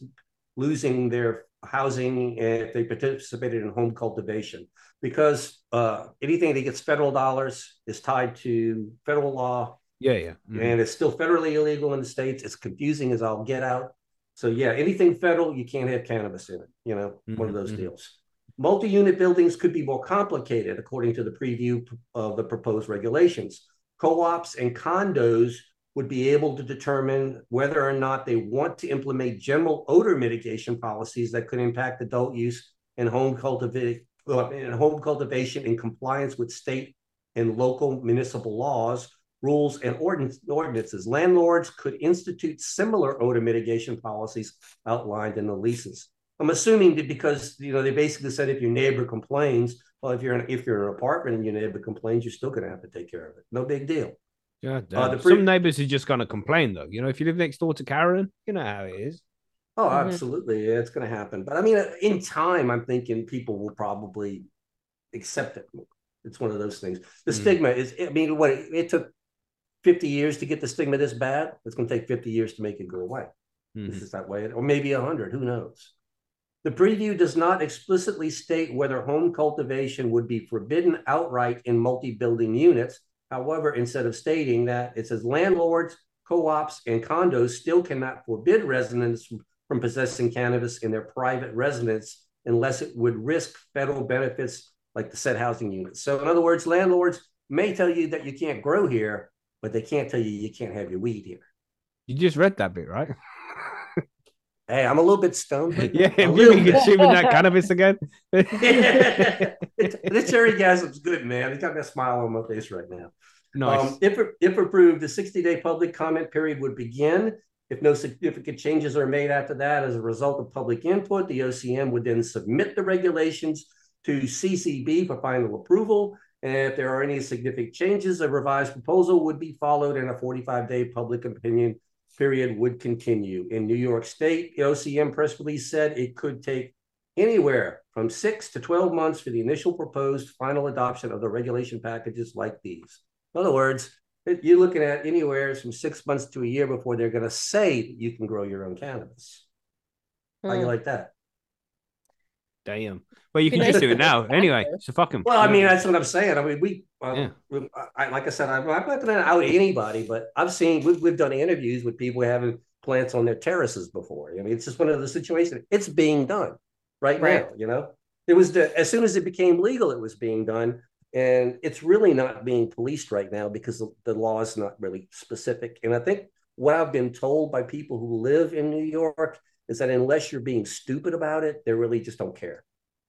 Speaker 4: losing their housing if they participated in home cultivation, because uh, anything that gets federal dollars is tied to federal law
Speaker 2: Yeah, yeah. Mhm.
Speaker 4: and it's still federally illegal in the states. It's confusing as all get out. So yeah, anything federal, you can't have cannabis in it. You know, one of
Speaker 2: Mhm,
Speaker 4: those
Speaker 2: mhm.
Speaker 4: deals. Multi-unit buildings could be more complicated, according to the preview of the proposed regulations. Co-ops and condos would be able to determine whether or not they want to implement general odor mitigation policies that could impact adult use and home cultivate uh, and home cultivation in compliance with state and local municipal laws rules, and ordinances. Landlords could institute similar odor mitigation policies outlined in the leases. I'm assuming that because you know they basically said if your neighbor complains, well, if you're in, if you're in an apartment and your neighbor complains, you're still going to have to take care of it. No big deal.
Speaker 2: Yeah,
Speaker 4: Uh, the
Speaker 2: damn.
Speaker 4: pre-
Speaker 2: some neighbors are just going to complain though. You know, if you live next door to Karen, you know how it is.
Speaker 4: Oh,
Speaker 3: Mhm.
Speaker 4: absolutely, yeah, it's going to happen. But I mean, in time, I'm thinking people will probably accept it. It's one of those things. The
Speaker 2: Mm.
Speaker 4: stigma is. I mean, what it, it took 50 years to get the stigma this bad. It's going to take 50 years to make it go away.
Speaker 2: Mhm.
Speaker 4: It's just that way, or maybe a hundred. Who knows? The preview does not explicitly state whether home cultivation would be forbidden outright in multi-building units. However, instead of stating that, it says landlords, co-ops, and condos still cannot forbid residents from, from possessing cannabis in their private residence unless it would risk federal benefits like the said housing units. So, in other words, landlords may tell you that you can't grow here, but they can't tell you you can't have your weed here.
Speaker 2: You just read that bit, right?
Speaker 4: Hey, I'm a little bit stoned. but
Speaker 2: yeah, have you been consuming that cannabis again?
Speaker 4: this cherry gasm's good, man. It's got that smile on my face right now.
Speaker 2: nice.
Speaker 4: Um, if, if approved, the 60 day public comment period would begin. If no significant changes are made after that as a result of public input, the OCM would then submit the regulations to CCB for final approval. And if there are any significant changes, a revised proposal would be followed and a 45 day public opinion period would continue. In New York State, the OCM press release said it could take anywhere from six to 12 months for the initial proposed final adoption of the regulation packages like these. In other words, you're looking at anywhere from six months to a year before they're going to say that you can grow your own cannabis. How you
Speaker 3: Hmm.
Speaker 4: like that?
Speaker 2: Damn. Well, you can just do it now. Anyway,
Speaker 3: faster.
Speaker 2: so fuck 'em.
Speaker 4: Well, I mean, that's what I'm saying. I mean, we, uh,
Speaker 2: Yeah.
Speaker 4: we- I, like I said, I'm, I'm not going to out anybody, but I've seen, we've, we've done interviews with people having plants on their terraces before. I mean, it's just one of the situations. It's being done right,
Speaker 3: Right.
Speaker 4: now, you know? It was the, as soon as it became legal, it was being done. And it's really not being policed right now because the, the law is not really specific. And I think what I've been told by people who live in New York is that unless you're being stupid about it, they really just don't care.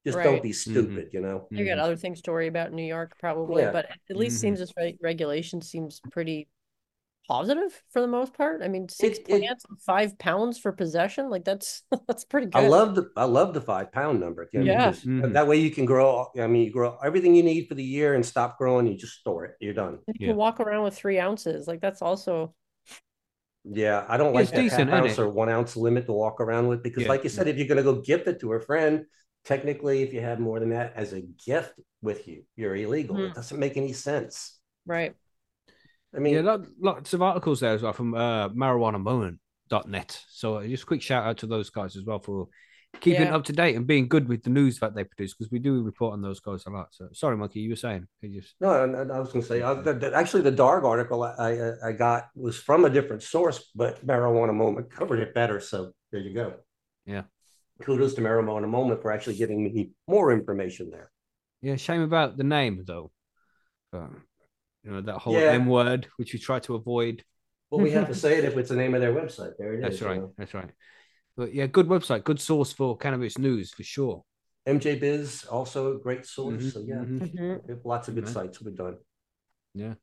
Speaker 4: Just
Speaker 3: Right.
Speaker 4: don't be stupid, you know.
Speaker 3: You got
Speaker 2: Mhm.
Speaker 3: other things to worry about in New York, probably,
Speaker 4: Yeah.
Speaker 3: but at least
Speaker 2: Mhm.
Speaker 3: seems this re- regulation seems pretty positive for the most part. I mean, six
Speaker 4: It- it-
Speaker 3: plants, and five pounds for possession, like that's that's pretty good.
Speaker 4: I love the I love the five pound number. you know,
Speaker 3: Yeah.
Speaker 4: because
Speaker 2: Mhm.
Speaker 4: That way you can grow. I mean, you grow everything you need for the year and stop growing. You just store it. You're done.
Speaker 3: You
Speaker 2: Yeah.
Speaker 3: can walk around with three ounces, like that's also
Speaker 4: Yeah, I don't like
Speaker 2: it's
Speaker 4: that
Speaker 2: decent,
Speaker 4: half
Speaker 2: isn't
Speaker 4: ounce
Speaker 2: it?
Speaker 4: or one ounce limit to walk around with because,
Speaker 2: Yeah,
Speaker 4: like you said, if you're going to go gift it to a friend, technically, if you have more than that as a gift with you, you're illegal.
Speaker 3: Mhm.
Speaker 4: It doesn't make any sense.
Speaker 3: right.
Speaker 4: I mean,
Speaker 2: yeah, lot, lots of articles there as well from uh, marijuanamoment.net. So uh, just a quick shout out to those guys as well for keeping
Speaker 3: Yeah.
Speaker 2: up to date and being good with the news that they produce because we do report on those guys a lot. So sorry, Monkey, you were saying. You just
Speaker 4: No, and- and I was going to say, uh, the, the- actually, the Darg article I, I I got was from a different source, but Marijuana Moment covered it better. So there you go.
Speaker 2: Yeah.
Speaker 4: Kudos to Marijuana Moment for actually giving me more information there.
Speaker 2: yeah, shame about the name though. Uh, you know that whole
Speaker 4: Yeah.
Speaker 2: M word, which we try to avoid.
Speaker 4: Well, we have to say it if it's the name of their website. There it is.
Speaker 2: That's
Speaker 4: you
Speaker 2: right.
Speaker 4: know.
Speaker 2: That's right. But yeah, good website, good source for cannabis news for sure.
Speaker 4: MJ Biz also a great source.
Speaker 2: Mhm,
Speaker 4: So yeah,
Speaker 2: mhm.
Speaker 3: Mhm.
Speaker 4: lots of good
Speaker 2: Okay.
Speaker 4: sites we've done.
Speaker 2: Yeah.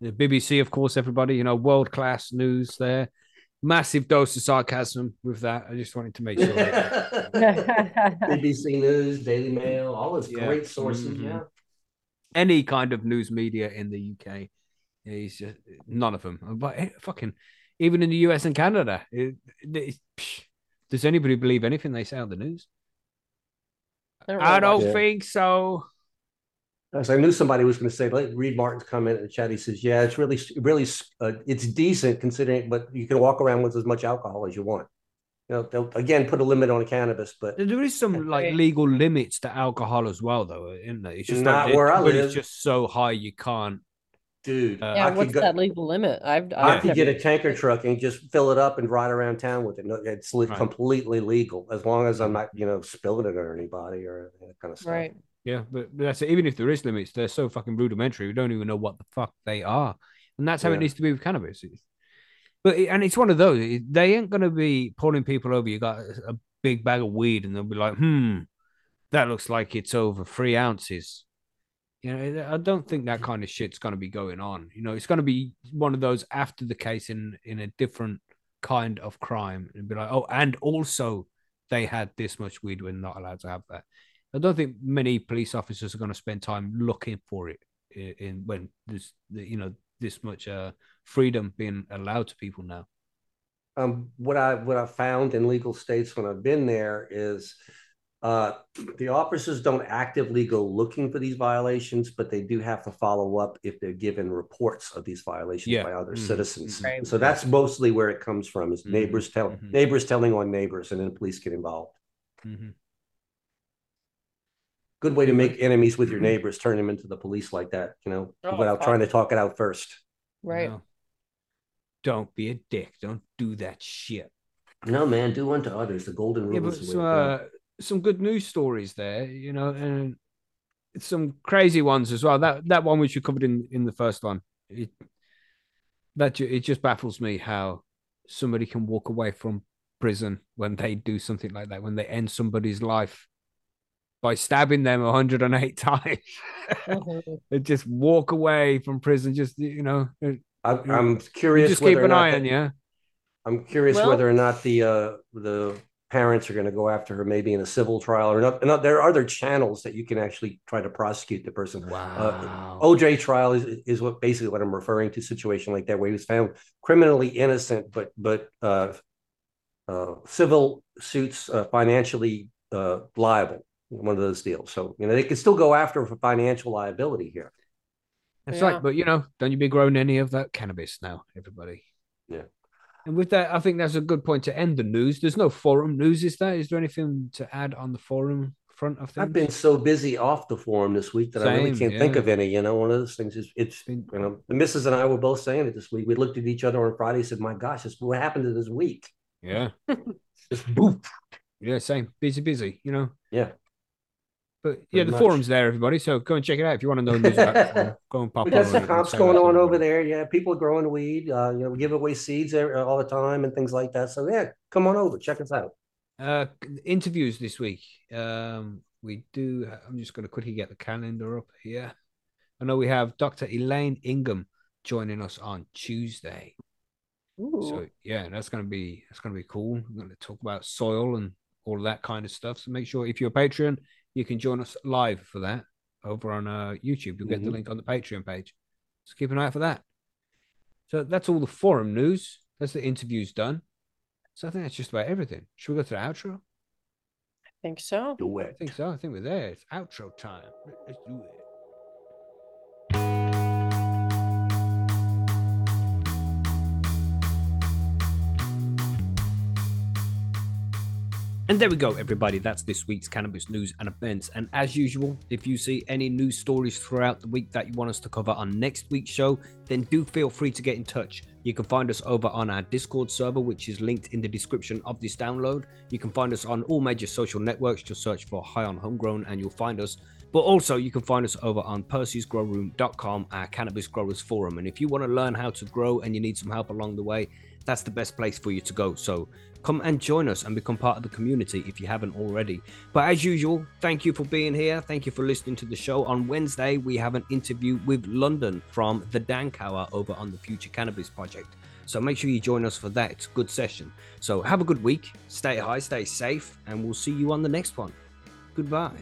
Speaker 2: The BBC, of course, everybody, you know, world class news there. Massive dose of sarcasm with that. I just wanted to make sure.
Speaker 4: BBC News, Daily Mail, all those
Speaker 2: Yeah.
Speaker 4: great sources.
Speaker 2: Mhm.
Speaker 4: Yeah.
Speaker 2: Any kind of news media in the UK, he's just none of them. But eh, fucking, even in the US and Canada, it, it- psh, does anybody believe anything they say on the news?
Speaker 3: don't
Speaker 2: I don't
Speaker 3: watch
Speaker 4: Yeah.
Speaker 2: think so.
Speaker 4: As I knew somebody was going to say, like Reed Martin's comment in the chat. He says, "Yeah, it's really, really, uh, it's decent considering, but you can walk around with as much alcohol as you want. You know, they'll again put a limit on cannabis, but
Speaker 2: There is some like
Speaker 3: Right.
Speaker 2: legal limits to alcohol as well, though, isn't there? It's just
Speaker 4: Not
Speaker 2: that
Speaker 4: where I
Speaker 2: but
Speaker 4: live.
Speaker 2: It's just so high you can't.
Speaker 4: Dude,
Speaker 2: Uh,
Speaker 3: Yeah,
Speaker 4: I
Speaker 3: what's
Speaker 4: go,
Speaker 3: that legal limit? I've
Speaker 4: I
Speaker 3: I've
Speaker 4: could
Speaker 3: never-
Speaker 4: get a tanker truck and just fill it up and ride around town with it. No, it's
Speaker 2: Right.
Speaker 4: completely legal as long as I'm not, you know, spilling it on anybody or that kind of stuff.
Speaker 3: right.
Speaker 2: Yeah, but but that's it. Even if there is limits, they're so fucking rudimentary. We don't even know what the fuck they are, and that's how
Speaker 4: Yeah.
Speaker 2: it needs to be with cannabis. It's- But and it's one of those. They ain't gonna be pulling people over. You got a a big bag of weed, and they'll be like, "Hmm, that looks like it's over three ounces." You know, I don't think that kind of shit's gonna be going on. You know, it's gonna be one of those after the case in in a different kind of crime, and be like, "Oh, and also they had this much weed. We're not allowed to have that." I don't think many police officers are going to spend time looking for it in, in when there's you know this much uh, freedom being allowed to people now.
Speaker 4: um, what I what I found in legal states when I've been there is uh, the officers don't actively go looking for these violations, but they do have to follow up if they're given reports of these violations
Speaker 2: Yeah.
Speaker 4: by other
Speaker 2: Mhm.
Speaker 4: citizens.
Speaker 3: Right.
Speaker 4: So that's mostly where it comes from is
Speaker 2: Mhm.
Speaker 4: neighbors tell
Speaker 2: Mhm.
Speaker 4: neighbors telling on neighbors, and then the police get involved.
Speaker 2: Mhm.
Speaker 4: Good way to make enemies with your neighbors, turn them into the police like that, you know,
Speaker 3: Oh,
Speaker 4: without
Speaker 3: fuck.
Speaker 4: trying to talk it out first.
Speaker 3: Right.
Speaker 2: No. Don't be a dick. Don't do that shit.
Speaker 4: No, man, do unto others. The golden rule
Speaker 2: but
Speaker 4: is the way
Speaker 2: some,
Speaker 4: to go.
Speaker 2: uh, some good news stories there, you know, and some crazy ones as well. That that one which you covered in in the first one, it that it just baffles me how somebody can walk away from prison when they do something like that, when they end somebody's life by stabbing them 108 times.
Speaker 3: Mhm.
Speaker 2: they just walk away from prison, just you know, you
Speaker 4: I, I'm curious.
Speaker 2: just keep an eye on you.
Speaker 4: I'm curious
Speaker 3: Well-
Speaker 4: whether or not the uh, the parents are going to go after her, maybe in a civil trial or not. not. There are other channels that you can actually try to prosecute the person.
Speaker 2: Wow.
Speaker 4: OJ trial is is what basically what I'm referring to. Situation like that where he was found criminally innocent, but but uh, uh, civil suits uh, financially uh, liable. One of those deals. So you know they can still go after for financial liability here.
Speaker 2: That's
Speaker 3: Yeah.
Speaker 2: right. But you know, don't you be growing any of that cannabis now, everybody.
Speaker 4: Yeah.
Speaker 2: And with that, I think that's a good point to end the news. There's no forum news, is there? Is there anything to add on the forum front of things?
Speaker 4: I've been so busy off the forum this week that I really can't think of any. You know, one of those things is it's
Speaker 2: Been-
Speaker 4: you know the missus and I were both saying it this week. We looked at each other on Friday, and said, "My gosh, what happened to this week?"
Speaker 2: Yeah.
Speaker 4: Just boop.
Speaker 2: Yeah, same. Busy, busy, you know.
Speaker 4: Yeah.
Speaker 2: But yeah,
Speaker 4: Pretty
Speaker 2: the
Speaker 4: much.
Speaker 2: forum's there, everybody. So go and check it out if you want to know news about the. Go and pop
Speaker 4: We got some
Speaker 2: it
Speaker 4: comps going on over there. Yeah, people are growing weed. Uh, you know, we give away seeds all the time and things like that. So yeah, come on over, check us out.
Speaker 2: Uh, interviews this week. Um, we do. I'm just going to quickly get the calendar up here. I know we have Dr. Elaine Ingham joining us on Tuesday.
Speaker 3: Ooh.
Speaker 2: So yeah, that's gonna be that's gonna be cool. We're gonna talk about soil and all of that kind of stuff. So make sure if you're a Patreon, you can join us live for that over on uh, YouTube. You'll get the
Speaker 4: Mhm.
Speaker 2: link on the Patreon page. So keep an eye out for that. So that's all the forum news. That's the interviews done. So I think that's just about everything. Should we go to the outro?
Speaker 3: I think so.
Speaker 4: Do it.
Speaker 2: I think so. I think we're there. It's outro time. Let's do it. And there we go, everybody. That's this week's cannabis news and events. And as usual, if you see any news stories throughout the week that you want us to cover on next week's show, then do feel free to get in touch. You can find us over on our Discord server, which is linked in the description of this download. You can find us on all major social networks. Just search for High on Homegrown and you'll find us. But also, you can find us over on percysgrowroom.com, our cannabis growers forum. And if you want to learn how to grow and you need some help along the way, that's the best place for you to go. So come and join us and become part of the community if you haven't already. But as usual, thank you for being here. Thank you for listening to the show. On Wednesday, we have an interview with London from the Dank Hour over on the Future Cannabis Project. So make sure you join us for that. It's a good session. So have a good week. Stay high, stay safe, and we'll see you on the next one. Goodbye.